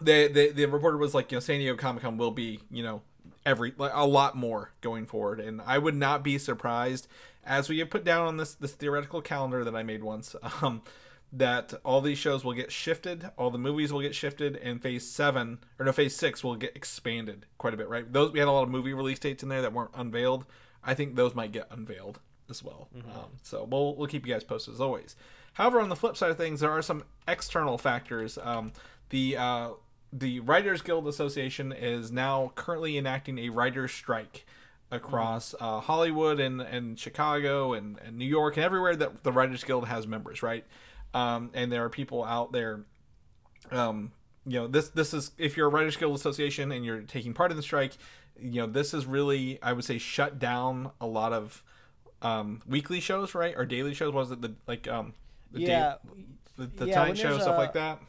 Speaker 2: the the, the reporter was like you know San Diego Comic Con will be you know every like, a lot more going forward, and I would not be surprised as we have put down on this this theoretical calendar that I made once. <laughs> Um, that all these shows will get shifted, all the movies will get shifted, and Phase Seven or no Phase Six will get expanded quite a bit. Right? Those we had a lot of movie release dates in there that weren't unveiled. I think those might get unveiled as well. Um, so we'll we'll keep you guys posted as always. However, on the flip side of things, there are some external factors. Um, the uh, the Writers Guild Association is now currently enacting a writers' strike across uh, Hollywood and, and Chicago and, and New York and everywhere that the Writers Guild has members, right? Um, and there are people out there um, you know this this is if you're a writers guild association and you're taking part in the strike you know this is really i would say shut down a lot of um, weekly shows right? Or daily shows? Was it the like um the day- the, the
Speaker 1: yeah,
Speaker 2: time show stuff like that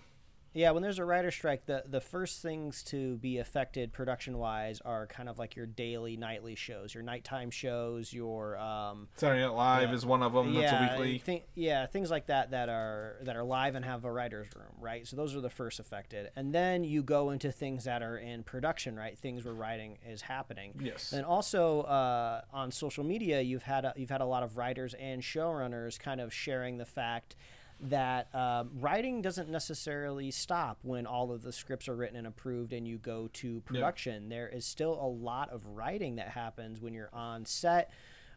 Speaker 1: Yeah, when there's a writer strike, the the first things to be affected production wise are kind of like your daily, nightly shows, your nighttime shows, your um,
Speaker 2: saturday night live
Speaker 1: Yeah.
Speaker 2: is one of them that's a
Speaker 1: yeah,
Speaker 2: weekly
Speaker 1: thi- yeah, things like that that are that are live and have a writer's room, right? So those are the first affected, and then you go into things that are in production, right? Things where writing is happening.
Speaker 2: Yes.
Speaker 1: And also uh, on social media, you've had a, you've had a lot of writers and showrunners kind of sharing the fact that um, writing doesn't necessarily stop when all of the scripts are written and approved and you go to production. There is still a lot of writing that happens when you're on set.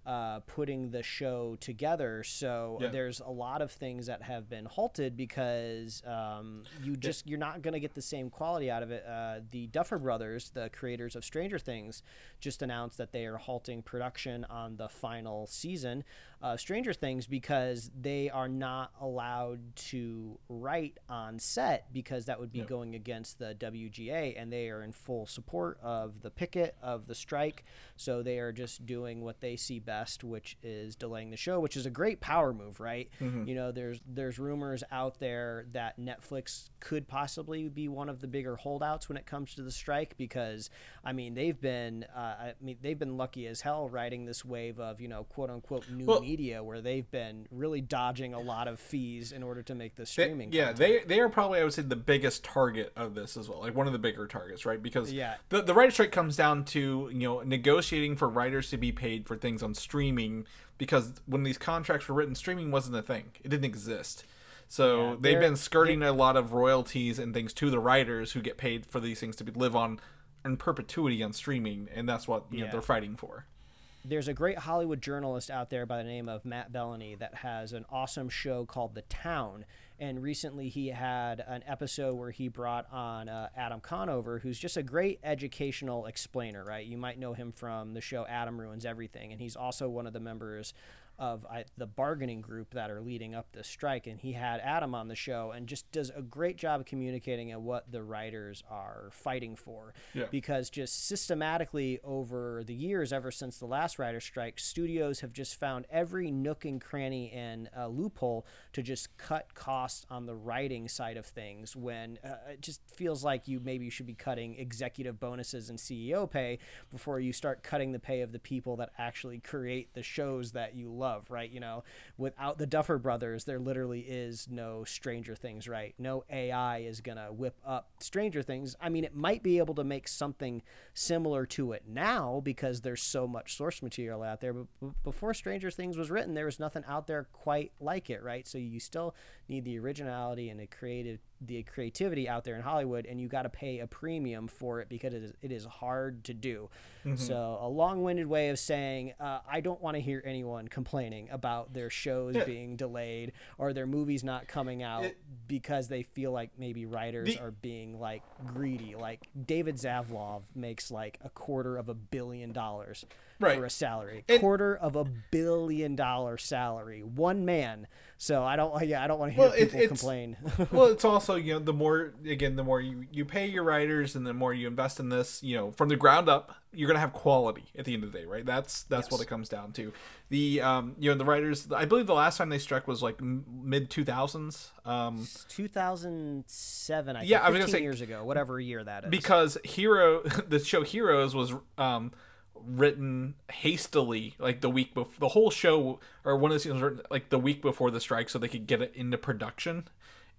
Speaker 1: Uh, putting the show together, so
Speaker 2: Yeah.
Speaker 1: there's a lot of things that have been halted because um, you just you're not going to get the same quality out of it. Uh, the Duffer Brothers, the creators of Stranger Things, just announced that they are halting production on the final season of Stranger Things because they are not allowed to write on set because that would be going against the WGA, and they are in full support of the picket of the strike. So they are just doing what they see best, which is delaying the show, which is a great power move, right? You know, there's there's rumors out there that Netflix could possibly be one of the bigger holdouts when it comes to the strike because I mean they've been uh, I mean they've been lucky as hell riding this wave of you know quote unquote new
Speaker 2: Well-
Speaker 1: media where they've been really dodging a lot of fees in order to make the
Speaker 2: They-
Speaker 1: streaming.
Speaker 2: yeah,
Speaker 1: content.
Speaker 2: they they are probably I would say the biggest target of this as well, like one of the bigger targets, right? Because
Speaker 1: Yeah.
Speaker 2: the the writer strike comes down to you know negotiating for writers to be paid for things on streaming because when these contracts were written, streaming wasn't a thing; it didn't exist. So
Speaker 1: Yeah,
Speaker 2: they've been skirting a lot of royalties and things to the writers who get paid for these things to be, live on in perpetuity on streaming, and that's what you know they're fighting for.
Speaker 1: There's a great Hollywood journalist out there by the name of Matt Belloni that has an awesome show called The Town. And recently he had an episode where he brought on uh, Adam Conover, who's just a great educational explainer, right? You might know him from the show Adam Ruins Everything. And he's also one of the members of I, the bargaining group that are leading up the strike. And he had Adam on the show and just does a great job of communicating at what the writers are fighting for.
Speaker 2: Yeah.
Speaker 1: Because just systematically over the years, ever since the last writer's strike, studios have just found every nook and cranny and uh, loophole to just cut costs on the writing side of things when uh, it just feels like you maybe you should be cutting executive bonuses and CEO pay before you start cutting the pay of the people that actually create the shows that you love, right? You know, without the Duffer Brothers, there literally is no Stranger Things, right? No AI is going to whip up Stranger Things. I mean, it might be able to make something similar to it now because there's so much source material out there, but before Stranger Things was written, there was nothing out there quite like it, right? So you still need the originality and the creative the creativity out there in Hollywood, and you got to pay a premium for it because it is, it is hard to do. So, a long winded way of saying, uh, I don't want to hear anyone complaining about their shows
Speaker 2: Yeah.
Speaker 1: being delayed or their movies not coming out
Speaker 2: It-
Speaker 1: because they feel like maybe writers
Speaker 2: The-
Speaker 1: are being like greedy. Like, David Zaslav makes like a quarter of a billion dollars
Speaker 2: Right.
Speaker 1: for a salary, quarter of a billion dollar salary, one man. So, I don't, yeah, I don't want to hear
Speaker 2: Well,
Speaker 1: people
Speaker 2: it's-
Speaker 1: complain. <laughs>
Speaker 2: well, it's also you know the more again the more you you pay your writers and the more you invest in this, you know, from the ground up, you're gonna have quality at the end of the day, right? That's that's what it comes down to. The um you know the writers, I believe the last time they struck was like mid two thousands. Um,
Speaker 1: 2007, I
Speaker 2: Yeah,
Speaker 1: think,
Speaker 2: I was gonna say-
Speaker 1: years ago, whatever year that is.
Speaker 2: because Hero, <laughs> the show Heroes was um written hastily like the week before the whole show or one of the was written like the week before the strike so they could get it into production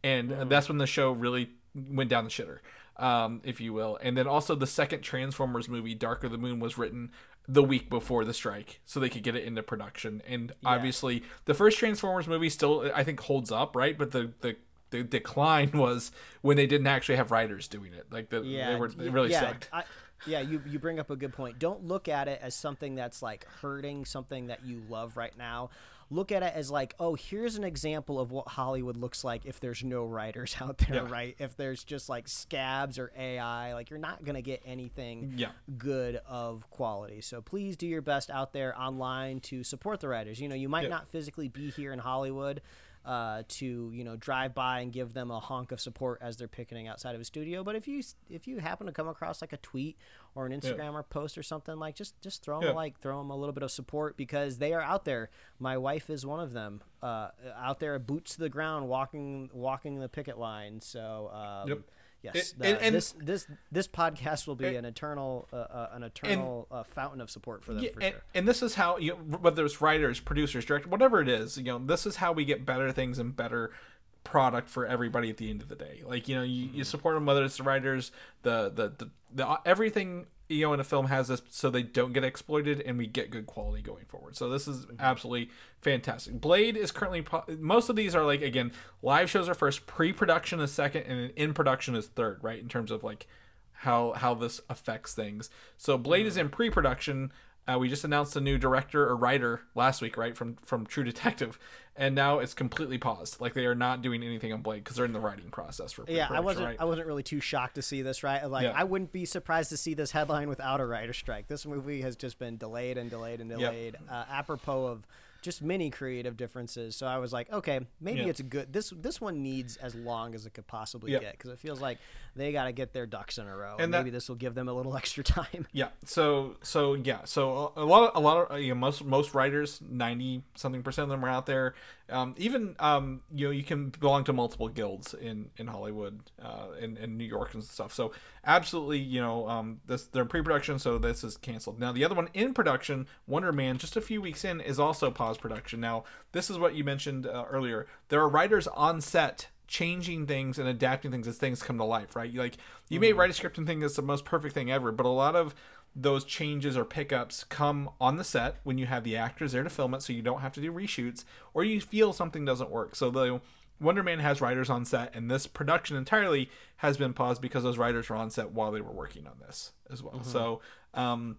Speaker 2: and
Speaker 1: Mm.
Speaker 2: that's when the show really went down the shitter um if you will. And then also the second transformers movie dark of the moon was written the week before the strike so they could get it into production. And obviously the first transformers movie still i think holds up right? But the the the decline <laughs> was when they didn't actually have writers doing it. Like the,
Speaker 1: yeah,
Speaker 2: they were really
Speaker 1: yeah,
Speaker 2: sucked.
Speaker 1: I, yeah, you you bring up a good point. Don't look at it as something that's like hurting something that you love right now. Look at it as like, oh, here's an example of what Hollywood looks like if there's no writers <laughs> out there,
Speaker 2: Yeah.
Speaker 1: right? If there's just like scabs or AI, like you're not gonna get anything
Speaker 2: Yeah.
Speaker 1: good of quality. So please do your best out there online to support the writers. You know, you might
Speaker 2: Yeah.
Speaker 1: not physically be here in Hollywood uh, to you know drive by and give them a honk of support as they're picketing outside of a studio. But if you if you happen to come across like a tweet or an Instagram or post or something like just just throw them
Speaker 2: Yeah.
Speaker 1: like throw them a little bit of support because they are out there. My wife is one of them uh, out there, boots to the ground, walking walking the picket line. So. Um,
Speaker 2: Yep.
Speaker 1: Yes,
Speaker 2: It-
Speaker 1: the-
Speaker 2: and- and-
Speaker 1: this this this podcast will be
Speaker 2: and-
Speaker 1: an eternal uh, uh, an eternal uh, fountain of support for them
Speaker 2: Yeah,
Speaker 1: for
Speaker 2: and,
Speaker 1: sure.
Speaker 2: and this is how you know, whether it's writers, producers, director, whatever it is, you know, this is how we get better things and better product for everybody at the end of the day. Like you know, you,
Speaker 1: Mm-hmm.
Speaker 2: you support them whether it's the writers, the the the, the everything you know in a film has this so they don't get exploited and we get good quality going forward. So this is
Speaker 1: Mm-hmm.
Speaker 2: absolutely fantastic. Blade is currently po- most of these are like again live shows are first, pre-production is second, and then in production is third, right? In terms of like how how this affects things. So Blade is in pre-production. Uh, we just announced a new director or writer last week, right from from True Detective, and now it's completely paused. Like they are not doing anything on Blade because they're in the writing process for
Speaker 1: Yeah, I wasn't.
Speaker 2: Right?
Speaker 1: I wasn't really too shocked to see this. Right, like
Speaker 2: Yeah.
Speaker 1: I wouldn't be surprised to see this headline without a writer strike. This movie has just been delayed and delayed and delayed, uh, apropos of just many creative differences. So I was like, okay, maybe
Speaker 2: Yeah.
Speaker 1: it's good. This this one needs as long as it could possibly
Speaker 2: Yeah.
Speaker 1: get because it feels like they got to get their ducks in a row.
Speaker 2: And
Speaker 1: And
Speaker 2: that-
Speaker 1: maybe this will give them a little <laughs> extra time.
Speaker 2: Yeah. So so yeah. So a lot of, a lot of uh, you know, most most writers, ninety something percent of them are out there. Um, even um, you know you can belong to multiple guilds in in Hollywood, uh, in, in New York and stuff. So absolutely, you know, um, this they're in pre-production, so this is canceled. Now the other one in production, Wonder Man, just a few weeks in, is also pause production. Now this is what you mentioned uh, earlier. There are writers on set changing things and adapting things as things come to life, right? Like you may write a script and think it's the most perfect thing ever, but a lot of those changes or pickups come on the set when you have the actors there to film it so you don't have to do reshoots or you feel something doesn't work. So the Wonder Man has writers on set and this production entirely has been paused because those writers were on set while they were working on this as well. So um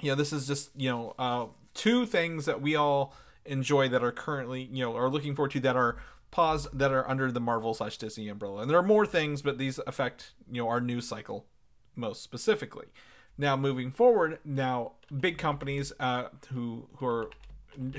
Speaker 2: you know, this is just you know uh, two things that we all enjoy that are currently you know are looking forward to that are pause that are under the Marvel slash Disney umbrella, and there are more things, but these affect you know our news cycle most specifically. Now moving forward, now big companies uh, who who are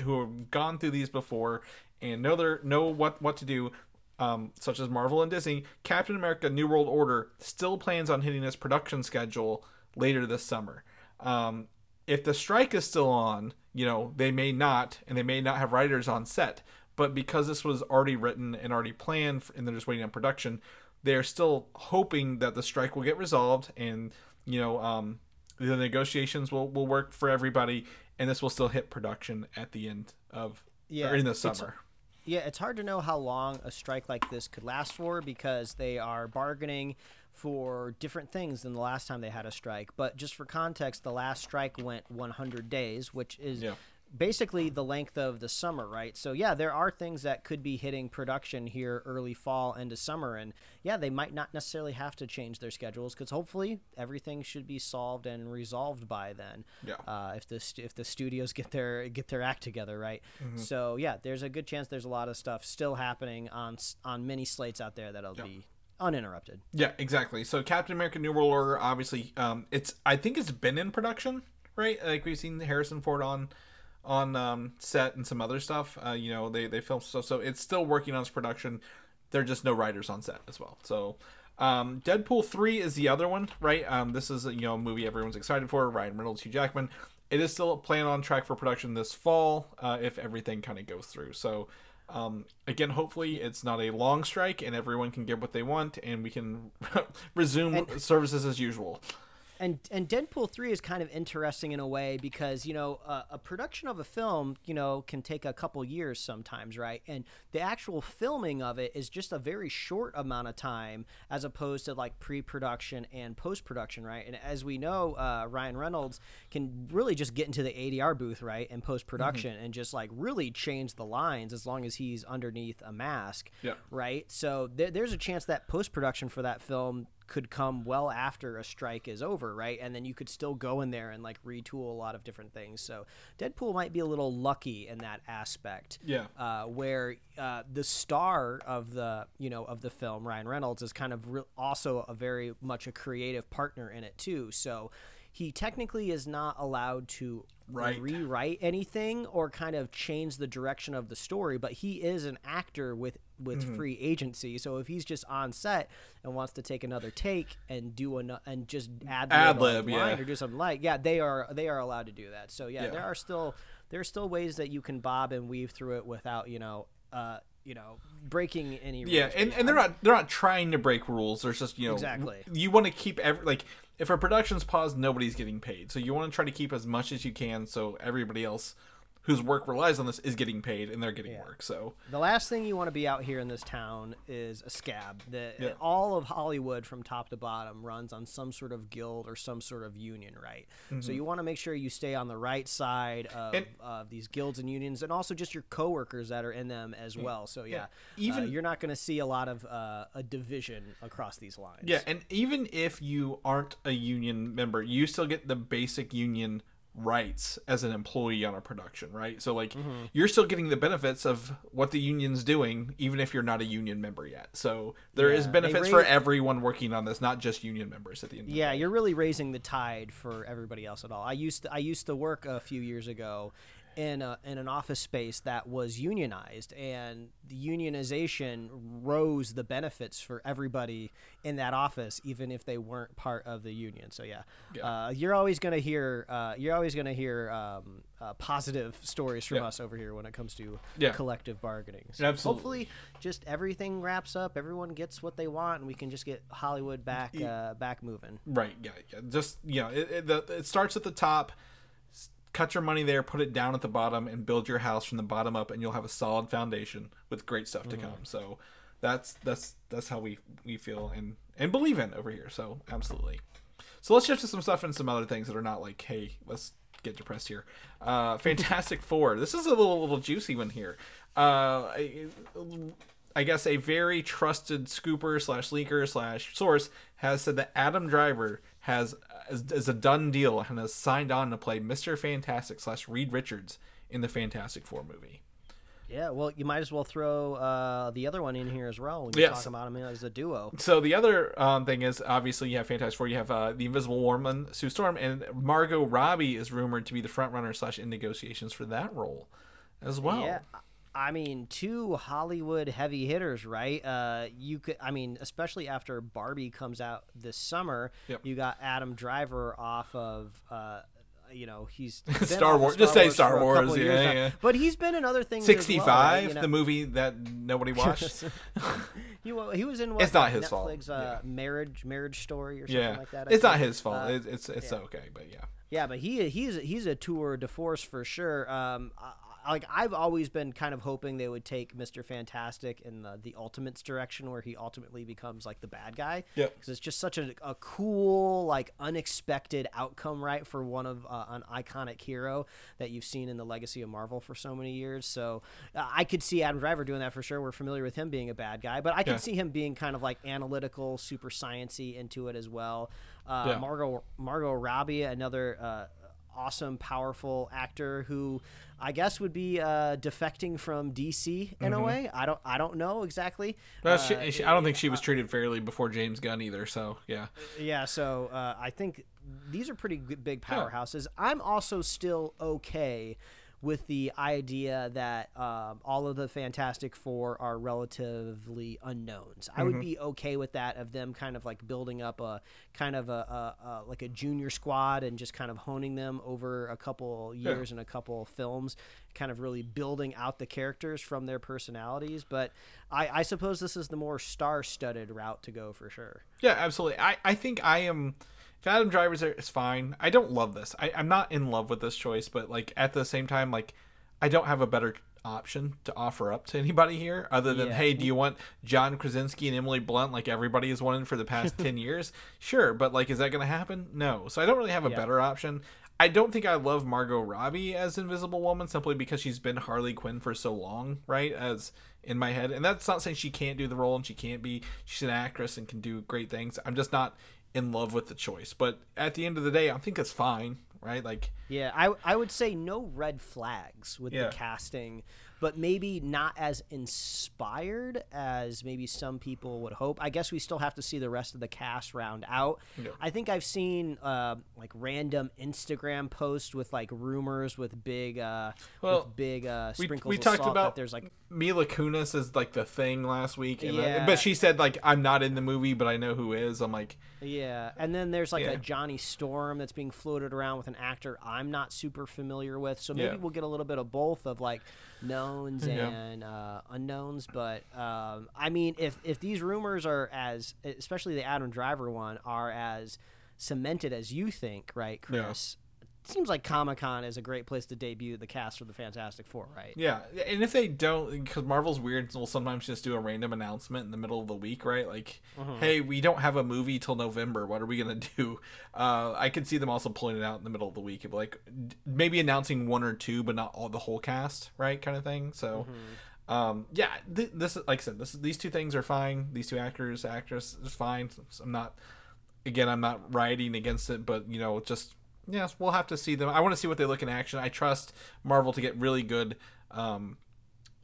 Speaker 2: who have gone through these before and know their know what what to do, um, such as Marvel and Disney. Captain America: New World Order still plans on hitting its production schedule later this summer. Um, if the strike is still on, you know they may not, and they may not have writers on set. But because this was already written and already planned, and they're just waiting on production, they're still hoping that the strike will get resolved and you know um, the negotiations will, will work for everybody and this will still hit production at the end of
Speaker 1: Yeah,
Speaker 2: or in the summer
Speaker 1: Yeah, it's hard to know how long a strike like this could last for because they are bargaining for different things than the last time they had a strike. But just for context, the last strike went 100 days, which is
Speaker 2: Yeah.
Speaker 1: Basically the length of the summer, right? So, yeah, there are things that could be hitting production here early fall into summer. And yeah, they might not necessarily have to change their schedules because hopefully everything should be solved and resolved by then
Speaker 2: Yeah.
Speaker 1: uh, if the st- if the studios get their get their act together, right?
Speaker 2: Mm-hmm.
Speaker 1: So yeah, there's a good chance there's a lot of stuff still happening on on many slates out there that'll be uninterrupted.
Speaker 2: yeah exactly so captain america new world order obviously um it's i think it's been in production right like we've seen harrison ford on on um set and some other stuff. Uh you know they they filmed stuff. So it's still working on its production. There are just no writers on set as well. So um deadpool 3 is the other one right? Um this is a you know a movie everyone's excited for ryan reynolds hugh jackman. It is still planned on track for production this fall uh, if everything kind of goes through. So um, again hopefully it's not a long strike and everyone can get what they want and we can <laughs> resume services as usual
Speaker 1: And and Deadpool three is kind of interesting in a way because you know uh, a production of a film you know can take a couple years sometimes, right? And the actual filming of it is just a very short amount of time as opposed to like pre production and post production, right? And as we know, uh, Ryan Reynolds can really just get into the ADR booth, right, and post production and just like really change the lines as long as he's underneath a mask,
Speaker 2: Yeah.
Speaker 1: right? So there, there's a chance that post production for that film could come well after a strike is over, right? And then you could still go in there and like retool a lot of different things. So Deadpool might be a little lucky in that aspect.
Speaker 2: Yeah.
Speaker 1: Uh, where uh, the star of the you know of the film, Ryan Reynolds, is kind of re- also a very much a creative partner in it too. So he technically is not allowed to
Speaker 2: Right.
Speaker 1: rewrite anything or kind of change the direction of the story, but he is an actor with with
Speaker 2: Mm-hmm.
Speaker 1: free agency. So if he's just on set and wants to take another take and do an and just add
Speaker 2: Ad-lib, yeah.
Speaker 1: or do something like yeah, they are they are allowed to do that. So yeah,
Speaker 2: Yeah.
Speaker 1: there are still there are still ways that you can bob and weave through it without you know uh you know breaking any
Speaker 2: Yeah, and, and they're not they're not trying to break rules. There's just you know
Speaker 1: Exactly.
Speaker 2: You want to keep every like if a production's paused, nobody's getting paid. So you want to try to keep as much as you can, so everybody else whose work relies on this is getting paid and they're getting work. So
Speaker 1: The last thing you want to be out here in this town is a scab. The,
Speaker 2: Yeah.
Speaker 1: All of Hollywood, from top to bottom, runs on some sort of guild or some sort of union, right? So you want to make sure you stay on the right side of,
Speaker 2: Mm-hmm. And-
Speaker 1: of these guilds and unions, and also just your coworkers that are in them as well. So yeah,
Speaker 2: Even-
Speaker 1: uh, you're not going to see a lot of uh, a division across these lines.
Speaker 2: yeah, and even if you aren't a union member, you still get the basic union rights as an employee on a production, right? So like
Speaker 1: Mm-hmm.
Speaker 2: you're still getting the benefits of what the union's doing, even if you're not a union member yet. So there is
Speaker 1: Yeah, they
Speaker 2: benefits for everyone working on this, not just union members at the end. of the
Speaker 1: Yeah, you're really raising the tide for everybody else at all. I used to, I used to work a few years ago in a, in an office space that was unionized, and the unionization rose the benefits for everybody in that office, even if they weren't part of the union. So yeah,
Speaker 2: Yeah.
Speaker 1: Uh, you're always gonna hear uh, you're always gonna hear um, uh, positive stories from
Speaker 2: Yeah.
Speaker 1: us over here when it comes to
Speaker 2: Yeah.
Speaker 1: collective bargaining. So
Speaker 2: Absolutely.
Speaker 1: Hopefully, just everything wraps up, everyone gets what they want, and we can just get Hollywood back uh, back moving.
Speaker 2: Right. Yeah. Yeah. Just you know, it, it, the, it starts at the top. Cut your money there, put it down at the bottom, and build your house from the bottom up, and you'll have a solid foundation with great stuff to come. So that's that's that's how we we feel and and believe in over here. So absolutely. So let's shift to some stuff and some other things that are not like, hey, let's get depressed here. Uh, <laughs> Fantastic Four. This is a little little juicy one here. Uh, I, I guess a very trusted scooper slash leaker slash source has said that Adam Driver has is, is a done deal and has signed on to play Mister Fantastic slash Reed Richards in the Fantastic Four movie.
Speaker 1: Yeah, well, you might as well throw uh, the other one in here as well when you
Speaker 2: Yes.
Speaker 1: talk about him as a duo.
Speaker 2: So the other um, thing is obviously you have Fantastic Four, you have uh, the Invisible Woman, Sue Storm, and Margot Robbie is rumored to be the front runner slash in negotiations for that role as well.
Speaker 1: Yeah. I mean, two Hollywood heavy hitters, right? Uh, you could, I mean, especially after Barbie comes out this summer,
Speaker 2: Yep.
Speaker 1: you got Adam Driver off of, uh, you know, he's <laughs>
Speaker 2: Star Wars- just say Star Wars,
Speaker 1: of
Speaker 2: yeah, yeah.
Speaker 1: But he's been in other things. as well, right? You know?
Speaker 2: the movie that nobody <laughs> watched.
Speaker 1: he, <laughs> he was in what,
Speaker 2: It's not his fault.
Speaker 1: Netflix, Uh, marriage marriage story or something
Speaker 2: yeah,
Speaker 1: like that. I
Speaker 2: it's not his fault.
Speaker 1: Uh,
Speaker 2: it, it's it's okay, but yeah.
Speaker 1: Yeah, but he he's he's a tour de force for sure. Um, like I've always been kind of hoping they would take Mister Fantastic in the the Ultimates direction, where he ultimately becomes like the bad guy.
Speaker 2: Yeah,
Speaker 1: Because it's just such a, a cool, like unexpected outcome, right, for one of uh, an iconic hero that you've seen in the legacy of Marvel for so many years. So uh, I could see Adam Driver doing that for sure. We're familiar with him being a bad guy, but I could
Speaker 2: Yeah.
Speaker 1: see him being kind of like analytical, super sciency into it as well. Uh,
Speaker 2: Yeah.
Speaker 1: Margot Margot Robbie, another uh, awesome, powerful actor who I guess would be uh, defecting from DC in a way. I don't I don't know exactly.
Speaker 2: Well,
Speaker 1: Uh,
Speaker 2: she, she, I don't think she was treated fairly before James Gunn either. So yeah,
Speaker 1: yeah, so uh, I think these are pretty big powerhouses. I'm also still okay with the idea that um, all of the Fantastic Four are relatively unknowns. I would be okay with that of them kind of like building up a kind of a, a, a like a junior squad and just kind of honing them over a couple years and a couple films, kind of really building out the characters from their personalities. But I, I suppose this is the more star-studded route to go for sure.
Speaker 2: yeah, absolutely. I I think I am. Adam Driver's is fine. I don't love this. I, I'm not in love with this choice, but like at the same time, like I don't have a better option to offer up to anybody here other than
Speaker 1: Yeah.
Speaker 2: hey do you want john krasinski and emily blunt like everybody has wanted for the past <laughs> 10 years sure but like is that gonna happen no so i don't really have a
Speaker 1: Yeah.
Speaker 2: better option i don't think i love margot robbie as invisible woman simply because she's been harley quinn for so long right as in my head and that's not saying she can't do the role and she can't be she's an actress and can do great things i'm just not in love with the choice. But at the end of the day i think it's fine right? Like
Speaker 1: Yeah, I I would say no red flags with
Speaker 2: Yeah.
Speaker 1: the casting, but maybe not as inspired as maybe some people would hope. I guess we still have to see the rest of the cast round out.
Speaker 2: Yeah.
Speaker 1: I think I've seen uh, like random Instagram posts with like rumors with big uh,
Speaker 2: Well,
Speaker 1: with big uh,
Speaker 2: we,
Speaker 1: sprinkles
Speaker 2: we
Speaker 1: of
Speaker 2: talked
Speaker 1: salt
Speaker 2: about
Speaker 1: that there's like
Speaker 2: Mila Kunis is like the thing last week, and I-
Speaker 1: Yeah.
Speaker 2: but she said like I'm not in the movie, but I know who is. I'm like,
Speaker 1: Yeah, and then there's like
Speaker 2: Yeah.
Speaker 1: a Johnny Storm that's being floated around with an actor I'm not super familiar with. So maybe
Speaker 2: Yeah.
Speaker 1: we'll get a little bit of both of like knowns <laughs>
Speaker 2: Yeah.
Speaker 1: and uh, unknowns. But um, I mean, if if these rumors are as, especially the Adam Driver one, are as cemented as you think, right. Chris? Seems like Comic Con is a great place to debut the cast for the Fantastic Four, right?
Speaker 2: yeah. And if they don't, because Marvel's weird, will sometimes just do a random announcement in the middle of the week, right? Like,
Speaker 1: Mm-hmm.
Speaker 2: hey, we don't have a movie till November. What are we gonna <laughs> do? Uh, I could see them also pulling it out in the middle of the week, like maybe announcing one or two, but not all the whole cast, right? Kind of thing. So.
Speaker 1: Mm-hmm.
Speaker 2: Um, yeah, th- this is like I said. This these two things are fine. These two actors, actress is fine. I'm not again, I'm not rioting against it, but you know, just yes, we'll have to see them. I want to see what they look in action. I trust Marvel to get really good, um,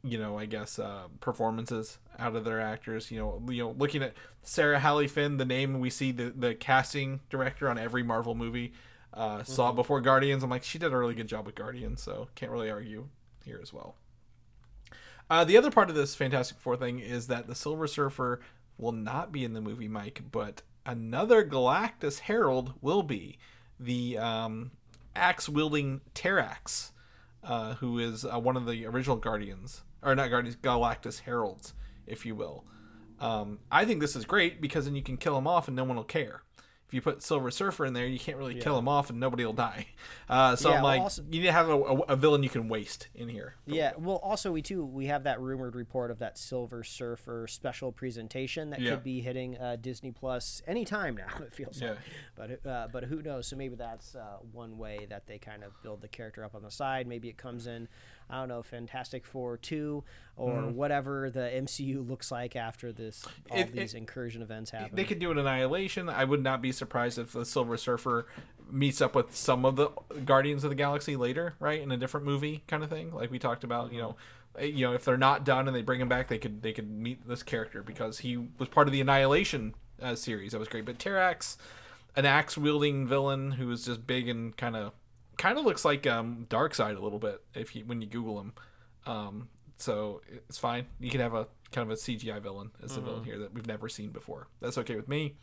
Speaker 2: you know, I guess uh, performances out of their actors. You know, you know, looking at Sarah Halley Finn, the name we see the the casting director on every Marvel movie. Uh, Saw before Guardians. I'm like, she did a really good job with Guardians, so can't really argue here as well. Uh, the other part of this Fantastic Four thing is that the Silver Surfer will not be in the movie, Mike, but another Galactus Herald will be the um, axe wielding Terrax, uh, who is uh, one of the original Guardians, or not Guardians, Galactus Heralds, if you will. Um, I think this is great because then you can kill him off and no one will care. If you put Silver Surfer in there, you can't really kill him off and nobody will die. Uh, so
Speaker 1: Yeah,
Speaker 2: I'm
Speaker 1: well,
Speaker 2: like,
Speaker 1: also-
Speaker 2: you need to have a, a, a villain you can waste in here.
Speaker 1: Yeah, well, also we too we have that rumored report of that Silver Surfer special presentation that
Speaker 2: Yeah.
Speaker 1: could be hitting uh, Disney Plus anytime now. <laughs> It feels
Speaker 2: Yeah.
Speaker 1: like, but uh, but who knows? So maybe that's uh, one way that they kind of build the character up on the side. Maybe it comes in, I don't know, Fantastic Four two or whatever the MCU looks like after this all
Speaker 2: Mm-hmm. It-
Speaker 1: these
Speaker 2: it-
Speaker 1: incursion events happen.
Speaker 2: They could do an annihilation. I would not be surprised if the Silver Surfer meets up with some of the Guardians of the Galaxy later, right, in a different movie kind of thing, like we talked about. You know, eh, you know, if they're not done and they bring him back, they could they could meet this character because he was part of the Annihilation uh, series. That was great. But Terrax, an axe wielding villain who is just big and kind of kind of looks like um, Side a little bit if you when you Google him. Um, so it's fine. You can have a kind of a CGI villain as the villain here that we've never seen before. That's okay with me.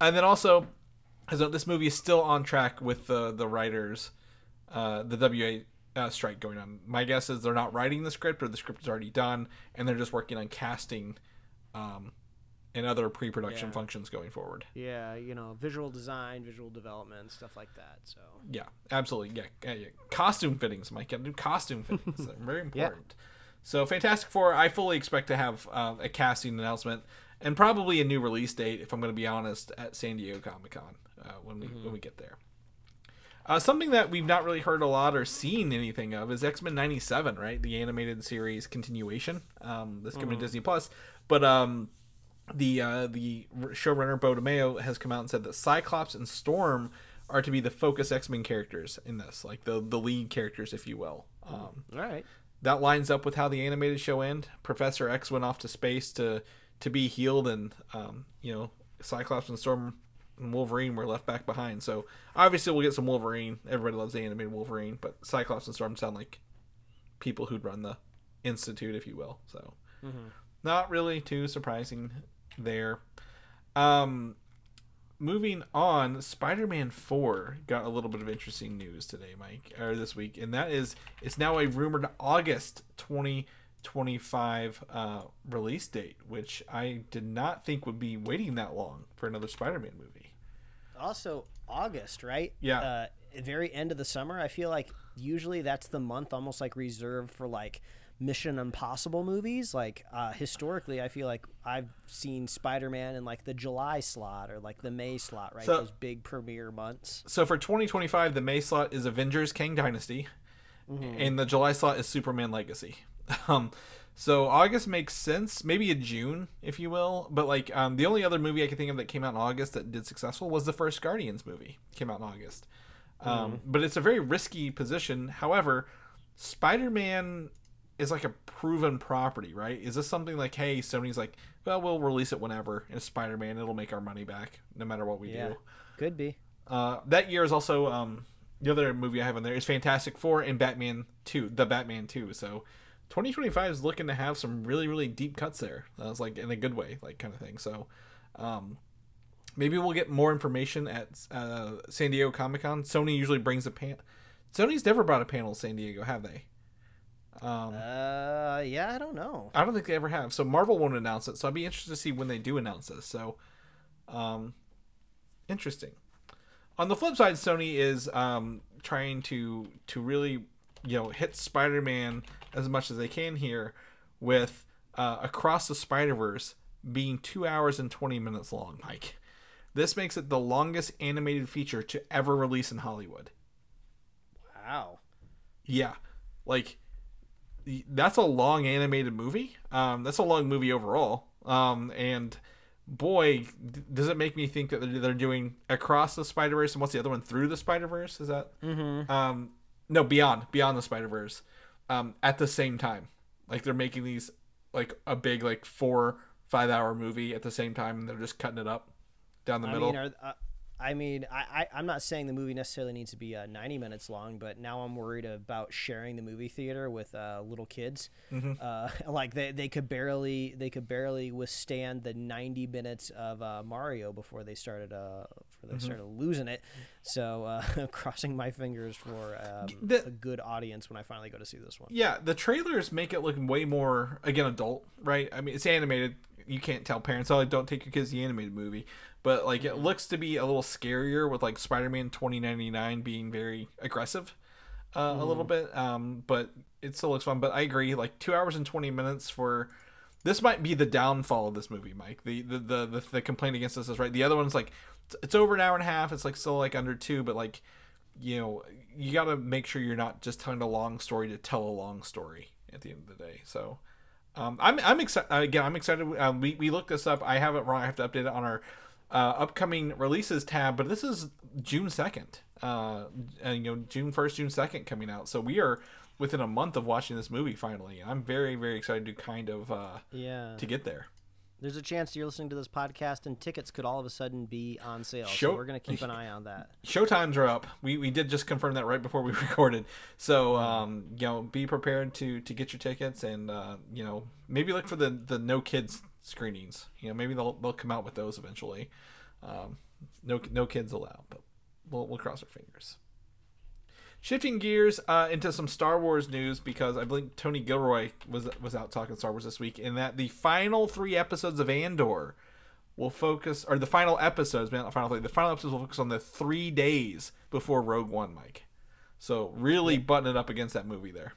Speaker 2: And then also, as a- this movie is still on track with the the writers, uh, the WA uh, strike going on. My guess is they're not writing the script or the script is already done, and they're just working on casting, um, and other pre-production
Speaker 1: Yeah.
Speaker 2: functions going forward.
Speaker 1: Yeah, you know, visual design, visual development, stuff like that. So
Speaker 2: Yeah, absolutely. Yeah, yeah, costume fittings, Mike. Gotta do costume fittings. <laughs> Very important. Yeah. So, Fantastic Four, I fully expect to have uh, a casting announcement and probably a new release date, if I'm going to be honest, at San Diego Comic Con uh, when we when we get there. Uh, something that we've not really heard a lot or seen anything of is X Men '97, right? The animated series continuation. Um, that's coming to Disney Plus, but um, the uh, the showrunner Beau DeMayo has come out and said that Cyclops and Storm are to be the focus X Men characters in this, like the the lead characters, if you will. Um,
Speaker 1: all right.
Speaker 2: that lines up with how the animated show end. Professor X went off to space to to be healed, and um, you know Cyclops and Storm and Wolverine were left back behind. So obviously we'll get some Wolverine. Everybody loves the animated Wolverine, but Cyclops and Storm sound like people who'd run the institute, if you will. So not really too surprising there. Um, moving on, Spider-Man Four got a little bit of interesting news today, Mike, or this week, and that is it's now a rumored August twenty twenty five uh, release date, which I did not think would be waiting that long for another Spider-Man movie.
Speaker 1: Also, August, right?
Speaker 2: Yeah.
Speaker 1: Uh, very end of the summer. I feel like usually that's the month almost like reserved for like Mission Impossible movies. Like uh, historically, I feel like I've seen Spider Man in like the July slot or like the May slot, right?
Speaker 2: So-
Speaker 1: Those big premiere months.
Speaker 2: So for 2025, the May slot is Avengers Kang Dynasty, and the July slot is Superman Legacy. <laughs> Um, so August makes sense, maybe a June, if you will. But like um, the only other movie I can think of that came out in August that did successful was the first Guardians movie. Came out in August, um, but it's a very risky position. However, Spider-Man is like a proven property, right? Is this something like, hey, Sony's like, well, we'll release it whenever, and Spider-Man, it'll make our money back no matter what we
Speaker 1: Yeah.
Speaker 2: do.
Speaker 1: Could be.
Speaker 2: Uh, that year is also um, the other movie I have on there is Fantastic Four and Batman Two, the Batman Two. So 2025 is looking to have some really really deep cuts there. That was like in a good way, like kind of thing. So um, maybe we'll get more information at uh, San Diego Comic Con. Sony usually brings a pan. Sony's never brought a panel to San Diego, have they? Um,
Speaker 1: Uh, yeah, I don't know.
Speaker 2: I don't think they ever have. So Marvel won't announce it. So I'd be interested to see when they do announce this. So, um, interesting. On the flip side, Sony is um, trying to to really you know hit Spider-Man as much as they can here with uh, Across the Spider-Verse being two hours and twenty minutes long. Mike, this makes it the longest animated feature to ever release in Hollywood.
Speaker 1: Wow.
Speaker 2: Yeah, like that's a long animated movie. Um, that's a long movie overall. Um, and boy, d- does it make me think that they're, they're doing across the Spider Verse and what's the other one through the Spider Verse? Is that? Mm-hmm. Um, no, beyond beyond the Spider Verse. Um, at the same time, like they're making these like a big like four five hour movie at the same time, and they're just cutting it up down the
Speaker 1: I
Speaker 2: middle.
Speaker 1: mean, are, uh, I mean, I, I, I'm not saying the movie necessarily needs to be uh, 90 minutes long, but now I'm worried about sharing the movie theater with uh, little kids.
Speaker 2: Mm-hmm.
Speaker 1: Uh, <laughs> like they, they could barely they could barely withstand the 90 minutes of uh, Mario before they started uh, before
Speaker 2: Mm-hmm.
Speaker 1: they started losing it. So uh, <laughs> crossing my fingers for um,
Speaker 2: The-
Speaker 1: a good audience when I finally go to see this one.
Speaker 2: Yeah, the trailers make it look way more again adult, right? I mean, it's animated. You can't tell parents, "Oh, don't take your kids to the animated movie." But like, it looks to be a little scarier with like Spider-Man 2099 being very aggressive, uh, a little bit. Um, but it still looks fun. But I agree, like two hours and 20 minutes for this might be the downfall of this movie, Mike. The the the the, the complaint against this is right. The other one's like it's- it's over an hour and a half. It's like still like under two, but like you know you got to make sure you're not just telling a long story to tell a long story at the end of the day. So. Um, I'm I'm excited again. I'm excited. Um, we we looked this up. I have it wrong. I have to update it on our uh, upcoming releases tab, but this is June second. Uh, and, you know, June first, June second coming out. So we are within a month of watching this movie finally, and I'm very, very excited to kind of uh,
Speaker 1: Yeah.
Speaker 2: to get there.
Speaker 1: There's a chance you're listening to this podcast and tickets could all of a sudden be on sale.
Speaker 2: Show-
Speaker 1: So we're going to keep an eye on that. <laughs>
Speaker 2: Showtimes are up. We, we did just confirm that right before we <laughs> recorded. So um, you know, be prepared to to get your tickets and uh, you know maybe look for the the no kids screenings. You know, maybe they'll they'll come out with those eventually. Um, no no kids allowed, but we'll we'll cross our fingers. Shifting gears uh, into some Star Wars news because I believe Tony Gilroy was was out talking Star Wars this week, and that the final three episodes of Andor will focus, or the final episodes, man, not final three, the final episodes will focus on the three days before Rogue One, Mike. So really button it up against that movie there.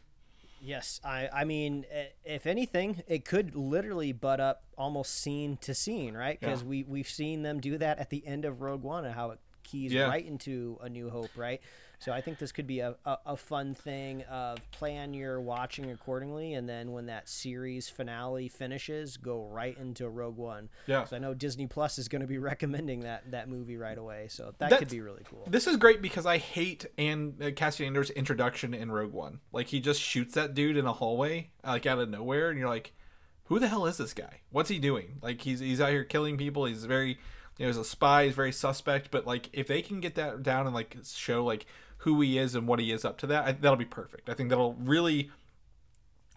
Speaker 1: Yes, I I mean, eh, if anything, it could literally butt up almost scene to scene, right? Because
Speaker 2: Yeah.
Speaker 1: we we've seen them do that at the end of Rogue One and how it keys
Speaker 2: Yeah.
Speaker 1: right into A New Hope, right? So I think this could be a, a, a fun thing of plan your watching accordingly, and then when that series finale finishes, go right into Rogue One.
Speaker 2: Yeah.
Speaker 1: So I know Disney Plus is going to be <laughs> recommending that that movie right away, so that
Speaker 2: That's-
Speaker 1: could be really cool.
Speaker 2: This is great because I hate and uh, introduction in Rogue One. Like he just shoots that dude in a hallway, like out of nowhere, and you're like, "Who the hell is this guy? What's he doing?" Like he's he's out here killing people. He's very, you know, he's a spy. He's very suspect. But like, if they can get that down and like show like who he is and what he is up to, that I, that'll be perfect. I think that'll really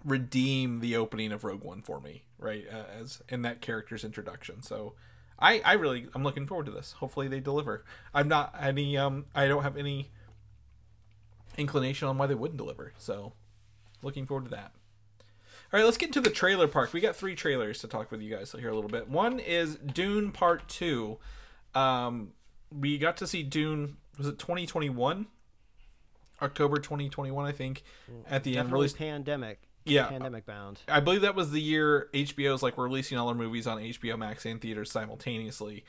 Speaker 2: redeem the opening of Rogue One for me, right? Uh, as in that character's introduction. So I I really I'm looking forward to this. Hopefully they deliver. I'm not any um I don't have any inclination on why they wouldn't deliver. So looking forward to that. All right, let's get into the trailer park. We got three trailers to talk with you guys here a little bit. One is Dune Part 2. Um we got to see Dune was it 2021? October 2021, I think, at the end
Speaker 1: Definitely
Speaker 2: released
Speaker 1: pandemic.
Speaker 2: Yeah.
Speaker 1: Pandemic bound.
Speaker 2: I believe that was the year HBO's like releasing all their movies on HBO Max and theaters simultaneously.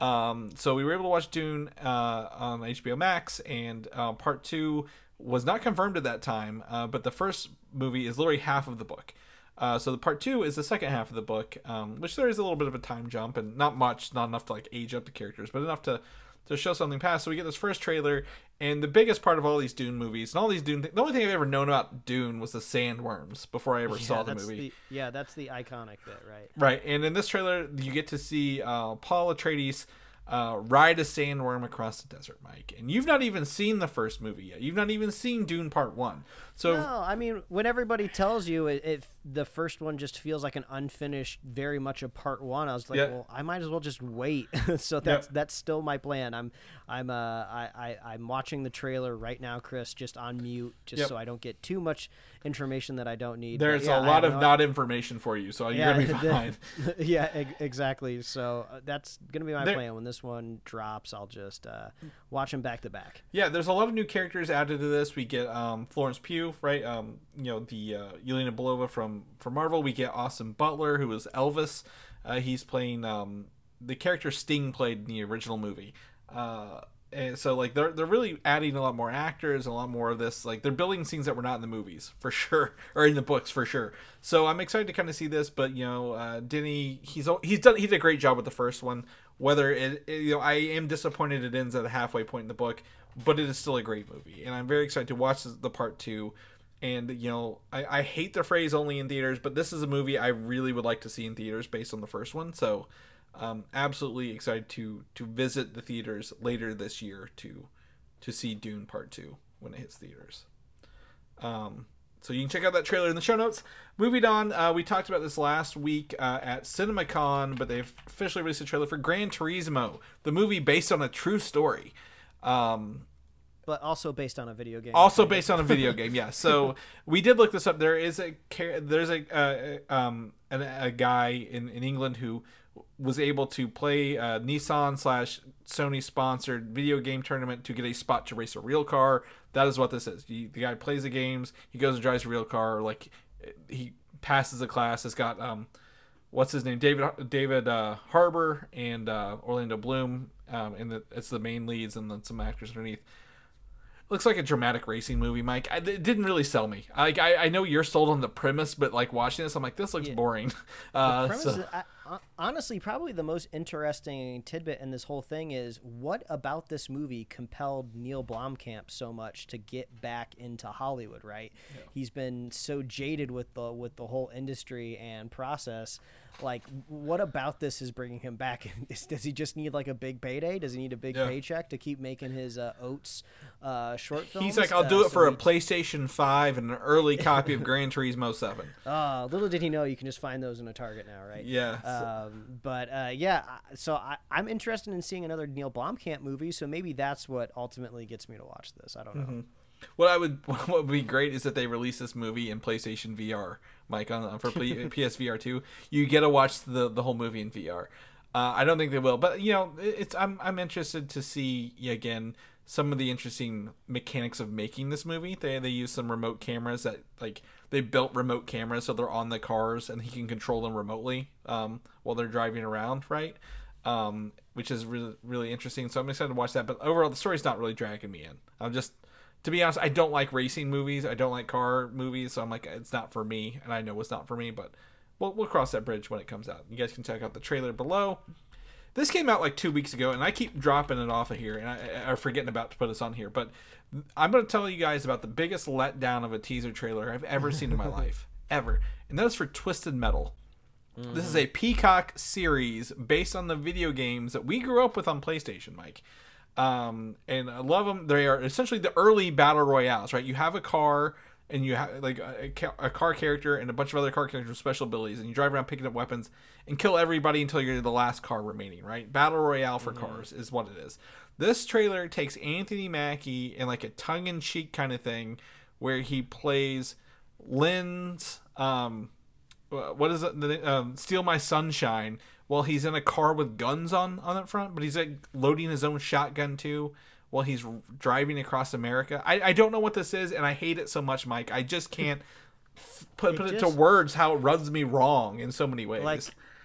Speaker 2: Um, so we were able to watch Dune uh, on HBO Max, and uh, part two was not confirmed at that time, uh, but the first movie is literally half of the book. Uh, so the part two is the second half of the book, um, which there is a little bit of a time jump and not much, not enough to like age up the characters, but enough to to show something past. So we get this first trailer, and the biggest part of all these Dune movies and all these Dune, the only thing I've ever known about Dune was the sandworms before I ever saw the movie.
Speaker 1: The, yeah, that's the iconic bit, right?
Speaker 2: Right, and in this trailer, you get to see uh, Paul Atreides uh, ride a sandworm across the desert, Mike. And you've not even seen the first movie yet. You've not even seen Dune Part One. So
Speaker 1: No, I mean, when everybody tells you it, it, the first one just feels like an unfinished, very much a part one. I was like,
Speaker 2: Yeah.
Speaker 1: well, I might as well just wait. <laughs> so that's that's still my plan. I'm I'm uh I, I I'm watching the trailer right now, Chris, just on mute, just
Speaker 2: Yep.
Speaker 1: so I don't get too much information that I don't need.
Speaker 2: There's
Speaker 1: yeah,
Speaker 2: a lot of
Speaker 1: no-
Speaker 2: not information for you, so you're gonna be <laughs> fine. <laughs>
Speaker 1: yeah, ex- exactly. So uh, that's gonna be my
Speaker 2: There-
Speaker 1: plan. When this one drops, I'll just uh, watch them back to back.
Speaker 2: Yeah, there's a lot of new characters added to this. We get um, Florence Pugh, right? Um, you know the uh, Yelena Belova from from Marvel. We get Austin Butler, who is Elvis. Uh, he's playing um, the character Sting played in the original movie. Uh, and so like they're they're really adding a lot more actors, a lot more of this. Like they're building scenes that were not in the movies for sure, <laughs> or in the books for sure. So I'm excited to kind of see this. But you know, uh, Denis, he's he's done he did a great job with the first one. Whether it, it- you know, I am disappointed it ends at a halfway point in the book, but it is still a great movie, and I'm very excited to watch the part two. And you know, I, I hate the phrase only in theaters, but this is a movie I really would like to see in theaters based on the first one. So, um, absolutely excited to to visit the theaters later this year to to see Dune Part Two when it hits theaters. Um, so you can check out that trailer in the show notes. Moving on, uh, we talked about this last week uh, at CinemaCon, but they've officially released a trailer for Gran Turismo, the movie based on a true story. Um,
Speaker 1: But also based on a video game.
Speaker 2: also <laughs> based on a video game yeah so we did look this up there is a there's a uh, um an, a guy in, in england who was able to play a nissan slash sony sponsored video game tournament to get a spot to race a real car. That is what this is. He- the guy plays the games. He goes and drives a real car. Like he passes the class. It's got um what's his name? David david uh, Harbour and uh, orlando bloom um, and the, it's the main leads and then some actors underneath looks like a dramatic racing movie, Mike. I, it didn't really sell me. Like I, I know you're sold on the premise, but like watching this, I'm like, this looks boring. <laughs> Uh,
Speaker 1: premise
Speaker 2: so-
Speaker 1: is, I, honestly, probably the most interesting tidbit in this whole thing is what about this movie compelled Neil Blomkamp so much to get back into Hollywood? Right, he's been so jaded with the with the whole industry and process. Like, what about this is bringing him back? <laughs> Is- Does he just need like a big payday? Does he need a big
Speaker 2: Yeah.
Speaker 1: paycheck to keep making his uh, Oats uh, short films?
Speaker 2: He's like, I'll
Speaker 1: Uh,
Speaker 2: do it
Speaker 1: so
Speaker 2: for a PlayStation 5 and an early <laughs> copy of Gran Turismo 7.
Speaker 1: Oh, little did he know you can just find those in a Target now, right?
Speaker 2: Yeah.
Speaker 1: Um, but uh, yeah, so I, I'm interested in seeing another Neil Blomkamp movie. So maybe that's what ultimately gets me to watch this. I don't know.
Speaker 2: Mm-hmm. What I would <laughs> what would be great is that they release this movie in PlayStation VR, Mike, on for PSVR <laughs> two. You get to watch the the whole movie in VR. Uh, I don't think they will, but you know, it's I'm I'm interested to see again some of the interesting mechanics of making this movie. They they use some remote cameras that like they built remote cameras so they're on the cars and he can control them remotely um, while they're driving around, right? Um, which is really really interesting. So I'm excited to watch that. But overall, the story's not really dragging me in. I'm just to be honest, I don't like racing movies. I don't like car movies. So I'm like, it's not for me, and I know it's not for me. But we'll we'll cross that bridge when it comes out. You guys can check out the trailer below. This came out like two weeks ago, and I keep dropping it off of here, and I, I forgetting about to put us on here. But I'm going to tell you guys about the biggest letdown of a teaser trailer I've ever seen in my <laughs> life, ever, and that is for Twisted Metal. This is mm-hmm. a Peacock series based on the video games that we grew up with on PlayStation, Mike. Um, and I love them. They are essentially the early battle royales, right? You have a car and you have like a, a car character and a bunch of other car characters with special abilities, and you drive around picking up weapons and kill everybody until you're the last car remaining, right? Battle royale for cars is what it is. This trailer takes Anthony Mackie in like a tongue-in-cheek kind of thing, where he plays Len's um, what is it? The, um, Steal My Sunshine. While he's in a car with guns on on it front, but he's like loading his own shotgun too while he's driving across America. I, I don't know what this is, and I hate it so much, Mike. I just can't put
Speaker 1: It
Speaker 2: put it to words how it rubs me wrong in so many ways.
Speaker 1: Like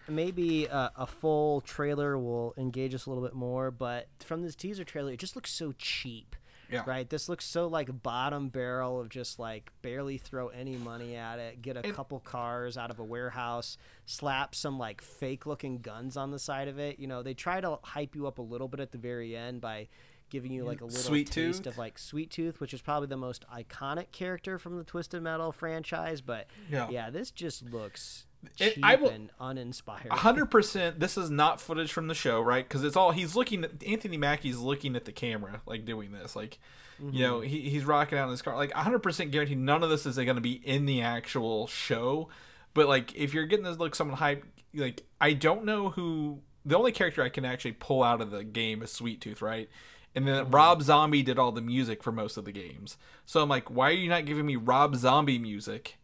Speaker 1: maybe a, a full trailer will engage us a little bit more, but from this teaser trailer, it just looks so cheap.
Speaker 2: Yeah.
Speaker 1: Right. This looks so like bottom barrel of just like barely throw any money at it. Get a
Speaker 2: And-
Speaker 1: couple cars out of a warehouse, slap some like fake looking guns on the side of it. You know, they try to hype you up a little bit at the very end by giving you mm-hmm. like a little
Speaker 2: Sweet
Speaker 1: taste
Speaker 2: Tooth?
Speaker 1: of like Sweet Tooth, which is probably the most iconic character from the Twisted Metal franchise. But
Speaker 2: Yeah.
Speaker 1: yeah, this just looks
Speaker 2: It-
Speaker 1: cheap
Speaker 2: I will-
Speaker 1: and uninspired.
Speaker 2: hundred percent. This is not footage from the show, right? Because it's all he's looking at. Anthony Mackie's looking at the camera, like doing this, like you know, mm-hmm. he, he's rocking out in his car. Like hundred percent guaranteed, none of this is going to be in the actual show. But like, if you're getting this look, someone hype, like I don't know who. The only character I can actually pull out of the game is Sweet Tooth, right? And then mm-hmm. Rob Zombie did all the music for most of the games. So I'm like, why are you not giving me Rob Zombie music?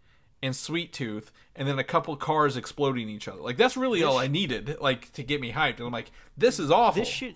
Speaker 2: And Sweet Tooth, and then a couple cars exploding each other. Like that's really all I needed, like to get me hyped. And I'm like, this is awful.
Speaker 1: this should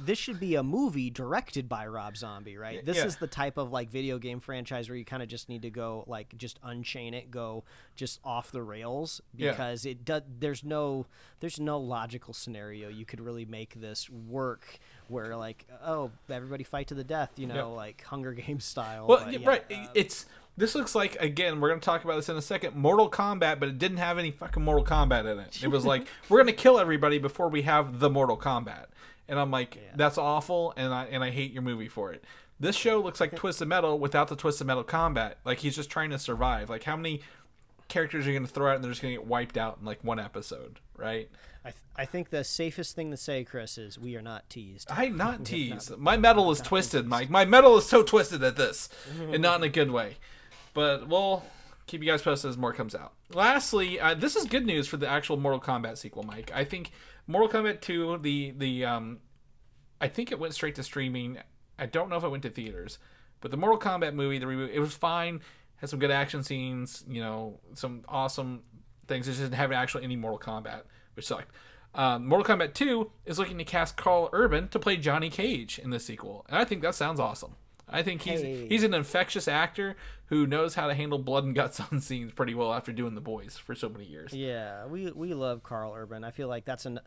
Speaker 1: this should be a movie directed by Rob Zombie, right? This
Speaker 2: yeah.
Speaker 1: is the type of like video game franchise where you kind of just need to go like just unchain it, go just off the rails
Speaker 2: Yeah.
Speaker 1: because it does. There's no there's no logical scenario you could really make this work where like oh everybody fight to the death, you know,
Speaker 2: Yeah.
Speaker 1: like Hunger Games style.
Speaker 2: well,
Speaker 1: but
Speaker 2: yeah,
Speaker 1: yeah,
Speaker 2: right.
Speaker 1: uh,
Speaker 2: it's this looks like again. We're gonna talk about this in a second. Mortal Kombat, but it didn't have any fucking Mortal Kombat in it. It was like <laughs> we're gonna kill everybody before we have the Mortal Kombat, and I'm like, that's awful, and I and I hate your movie for it. This show looks like Twisted Metal without the Twisted Metal combat. Like he's just trying to survive. Like how many characters are you gonna throw out and they're just gonna get wiped out in like one episode, right?
Speaker 1: I, th- I think the safest thing to say, Chris, is we are not teased.
Speaker 2: I'm not <laughs> teased. My metal is twisted, Mike. My metal is so twisted at this, and not in a good way. <laughs> But we'll keep you guys posted as more comes out. Lastly, uh, this is good news for the actual Mortal Kombat sequel, Mike. I think Mortal Kombat 2, the the um, I think it went straight to streaming. I don't know if it went to theaters, but the Mortal Kombat movie, the reboot, it was fine. Had some good action scenes, you know, some awesome things. It just didn't have actually any Mortal Kombat, which sucked. Um, Mortal Kombat 2 is looking to cast Karl Urban to play Johnny Cage in the sequel, and I think that sounds awesome. I think he's
Speaker 1: Hey.
Speaker 2: he's an infectious actor who knows how to handle blood and guts <laughs> on scenes pretty well after doing The Boys for so many years.
Speaker 1: Yeah, we we love Karl Urban. I feel like that's an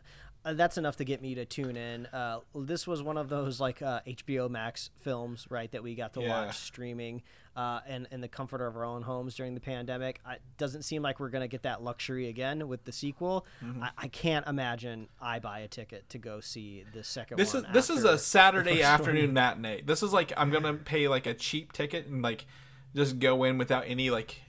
Speaker 1: uh, that's enough to get me to tune in. Uh, this was one of those like uh, HBO Max films, right, that we got to
Speaker 2: Yeah.
Speaker 1: watch streaming uh, and in the comfort of our own homes during the pandemic. It doesn't seem like we're gonna get that luxury again with the sequel.
Speaker 2: Mm-hmm.
Speaker 1: I, I can't imagine I buy a ticket to go see the second
Speaker 2: This is
Speaker 1: one.
Speaker 2: this is a Saturday afternoon
Speaker 1: one.
Speaker 2: matinee. This is like I'm gonna pay like a cheap ticket and like just go in without any like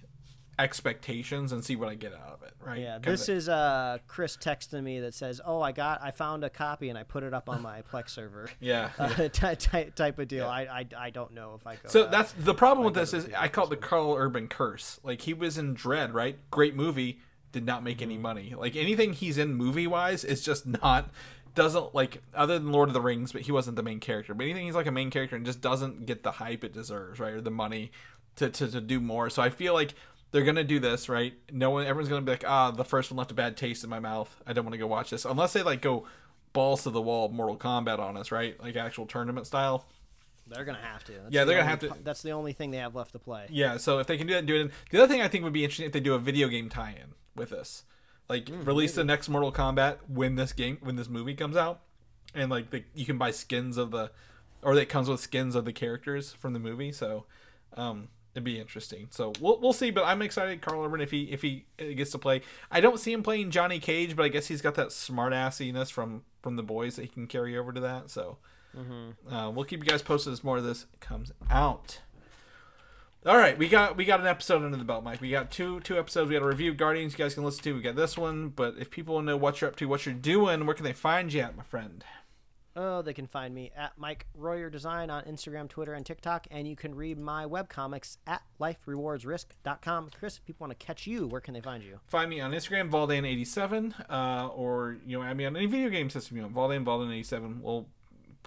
Speaker 2: expectations and see what I get out of it. Right?
Speaker 1: Yeah, this is uh, Chris texting me that says, "Oh, I got, I found a copy and I put it up on my Plex server." <laughs>
Speaker 2: yeah. <laughs>
Speaker 1: uh, ty- ty- type of deal. I, I, I don't know if I go.
Speaker 2: So that's the problem with this is I call it the Karl Urban curse. Like he was in Dredd, right? Great movie, did not make
Speaker 1: Mm-hmm.
Speaker 2: any money. Like anything he's in movie wise is just not doesn't like other than Lord of the Rings, but he wasn't the main character. But anything he's like a main character and just doesn't get the hype it deserves, right? Or the money to to, to do more. So I feel like they're gonna do this, right? No one everyone's gonna be like, ah, the first one left a bad taste in my mouth. I don't want to go watch this. Unless they like go balls to the wall Mortal Kombat on us, right? Like actual tournament style.
Speaker 1: they're gonna have to. That's
Speaker 2: Yeah,
Speaker 1: the
Speaker 2: they're gonna have to-
Speaker 1: That's the only thing they have left to play.
Speaker 2: Yeah, so if they can do that, do it. In. The other thing I think would be interesting if they do a video game tie-in with this, like release the next Mortal Kombat when this game when this movie comes out, and like the, you can buy skins of the, or that comes with skins of the characters from the movie. So, um, it'd be interesting. So we'll we'll see. But I'm excited, Karl Urban, if he if he uh, gets to play. I don't see him playing Johnny Cage, but I guess he's got that smart assiness from from the boys that he can carry over to that. So. Uh, we'll keep you guys posted as more of this comes out. All right, we got we got an episode under the belt, Mike. We got two two episodes. We got a review of Guardians. You guys can listen to. We got this one, but if people want to know what you're up to, what you're doing, where can they find you at, my friend?
Speaker 1: Oh, they can find me at Mike Royer Design on Instagram, Twitter, and TikTok, and you can read my webcomics at liferewardsrisk.com. Chris, if people want to catch you, where can they find you?
Speaker 2: Find me on Instagram, Valdan87, uh, or you know, add me on any video game system you want. Valdan, Valdan87. We'll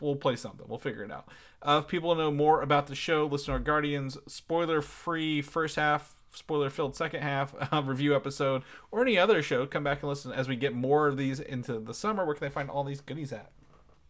Speaker 2: we'll play something. We'll figure it out. Uh, if people know more about the show, listen to our Guardians spoiler-free first half, spoiler-filled second half uh, <laughs> review episode, or any other show. Come back and listen as we get more of these into the summer. Where can they find all these goodies at?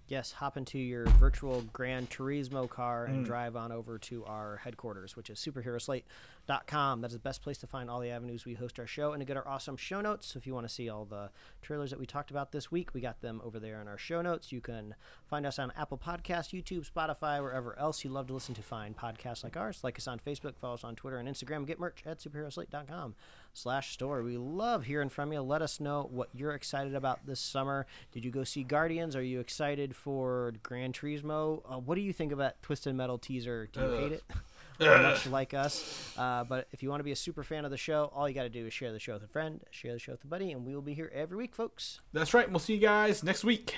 Speaker 1: Yes, hop into your virtual Gran Turismo car and mm. drive on over to our headquarters, which is superheroslate.com. That is the best place to find all the avenues we host our show and to get our awesome show notes. So if you want to see all the trailers that we talked about this week, we got them over there in our show notes. You can find us on Apple Podcasts, YouTube, Spotify, wherever else you love to listen to find podcasts like ours. Like us on Facebook, follow us on Twitter and Instagram. Get merch at superheroslate.com slash store. We love hearing from you. Let us know what you're excited about this summer. Did you go see Guardians? Are you excited for Gran Turismo? Uh, what do you think about Twisted Metal teaser? Do you hate it? <laughs> Or <laughs> much like us. Uh, but if you want to be a super fan of the show, all you got to do is share the show with a friend, share the show with a buddy, and we will be here every week, folks.
Speaker 2: That's right. We'll see you guys next week.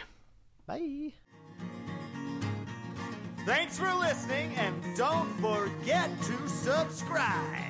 Speaker 1: Bye.
Speaker 3: Thanks for listening, and don't forget to subscribe.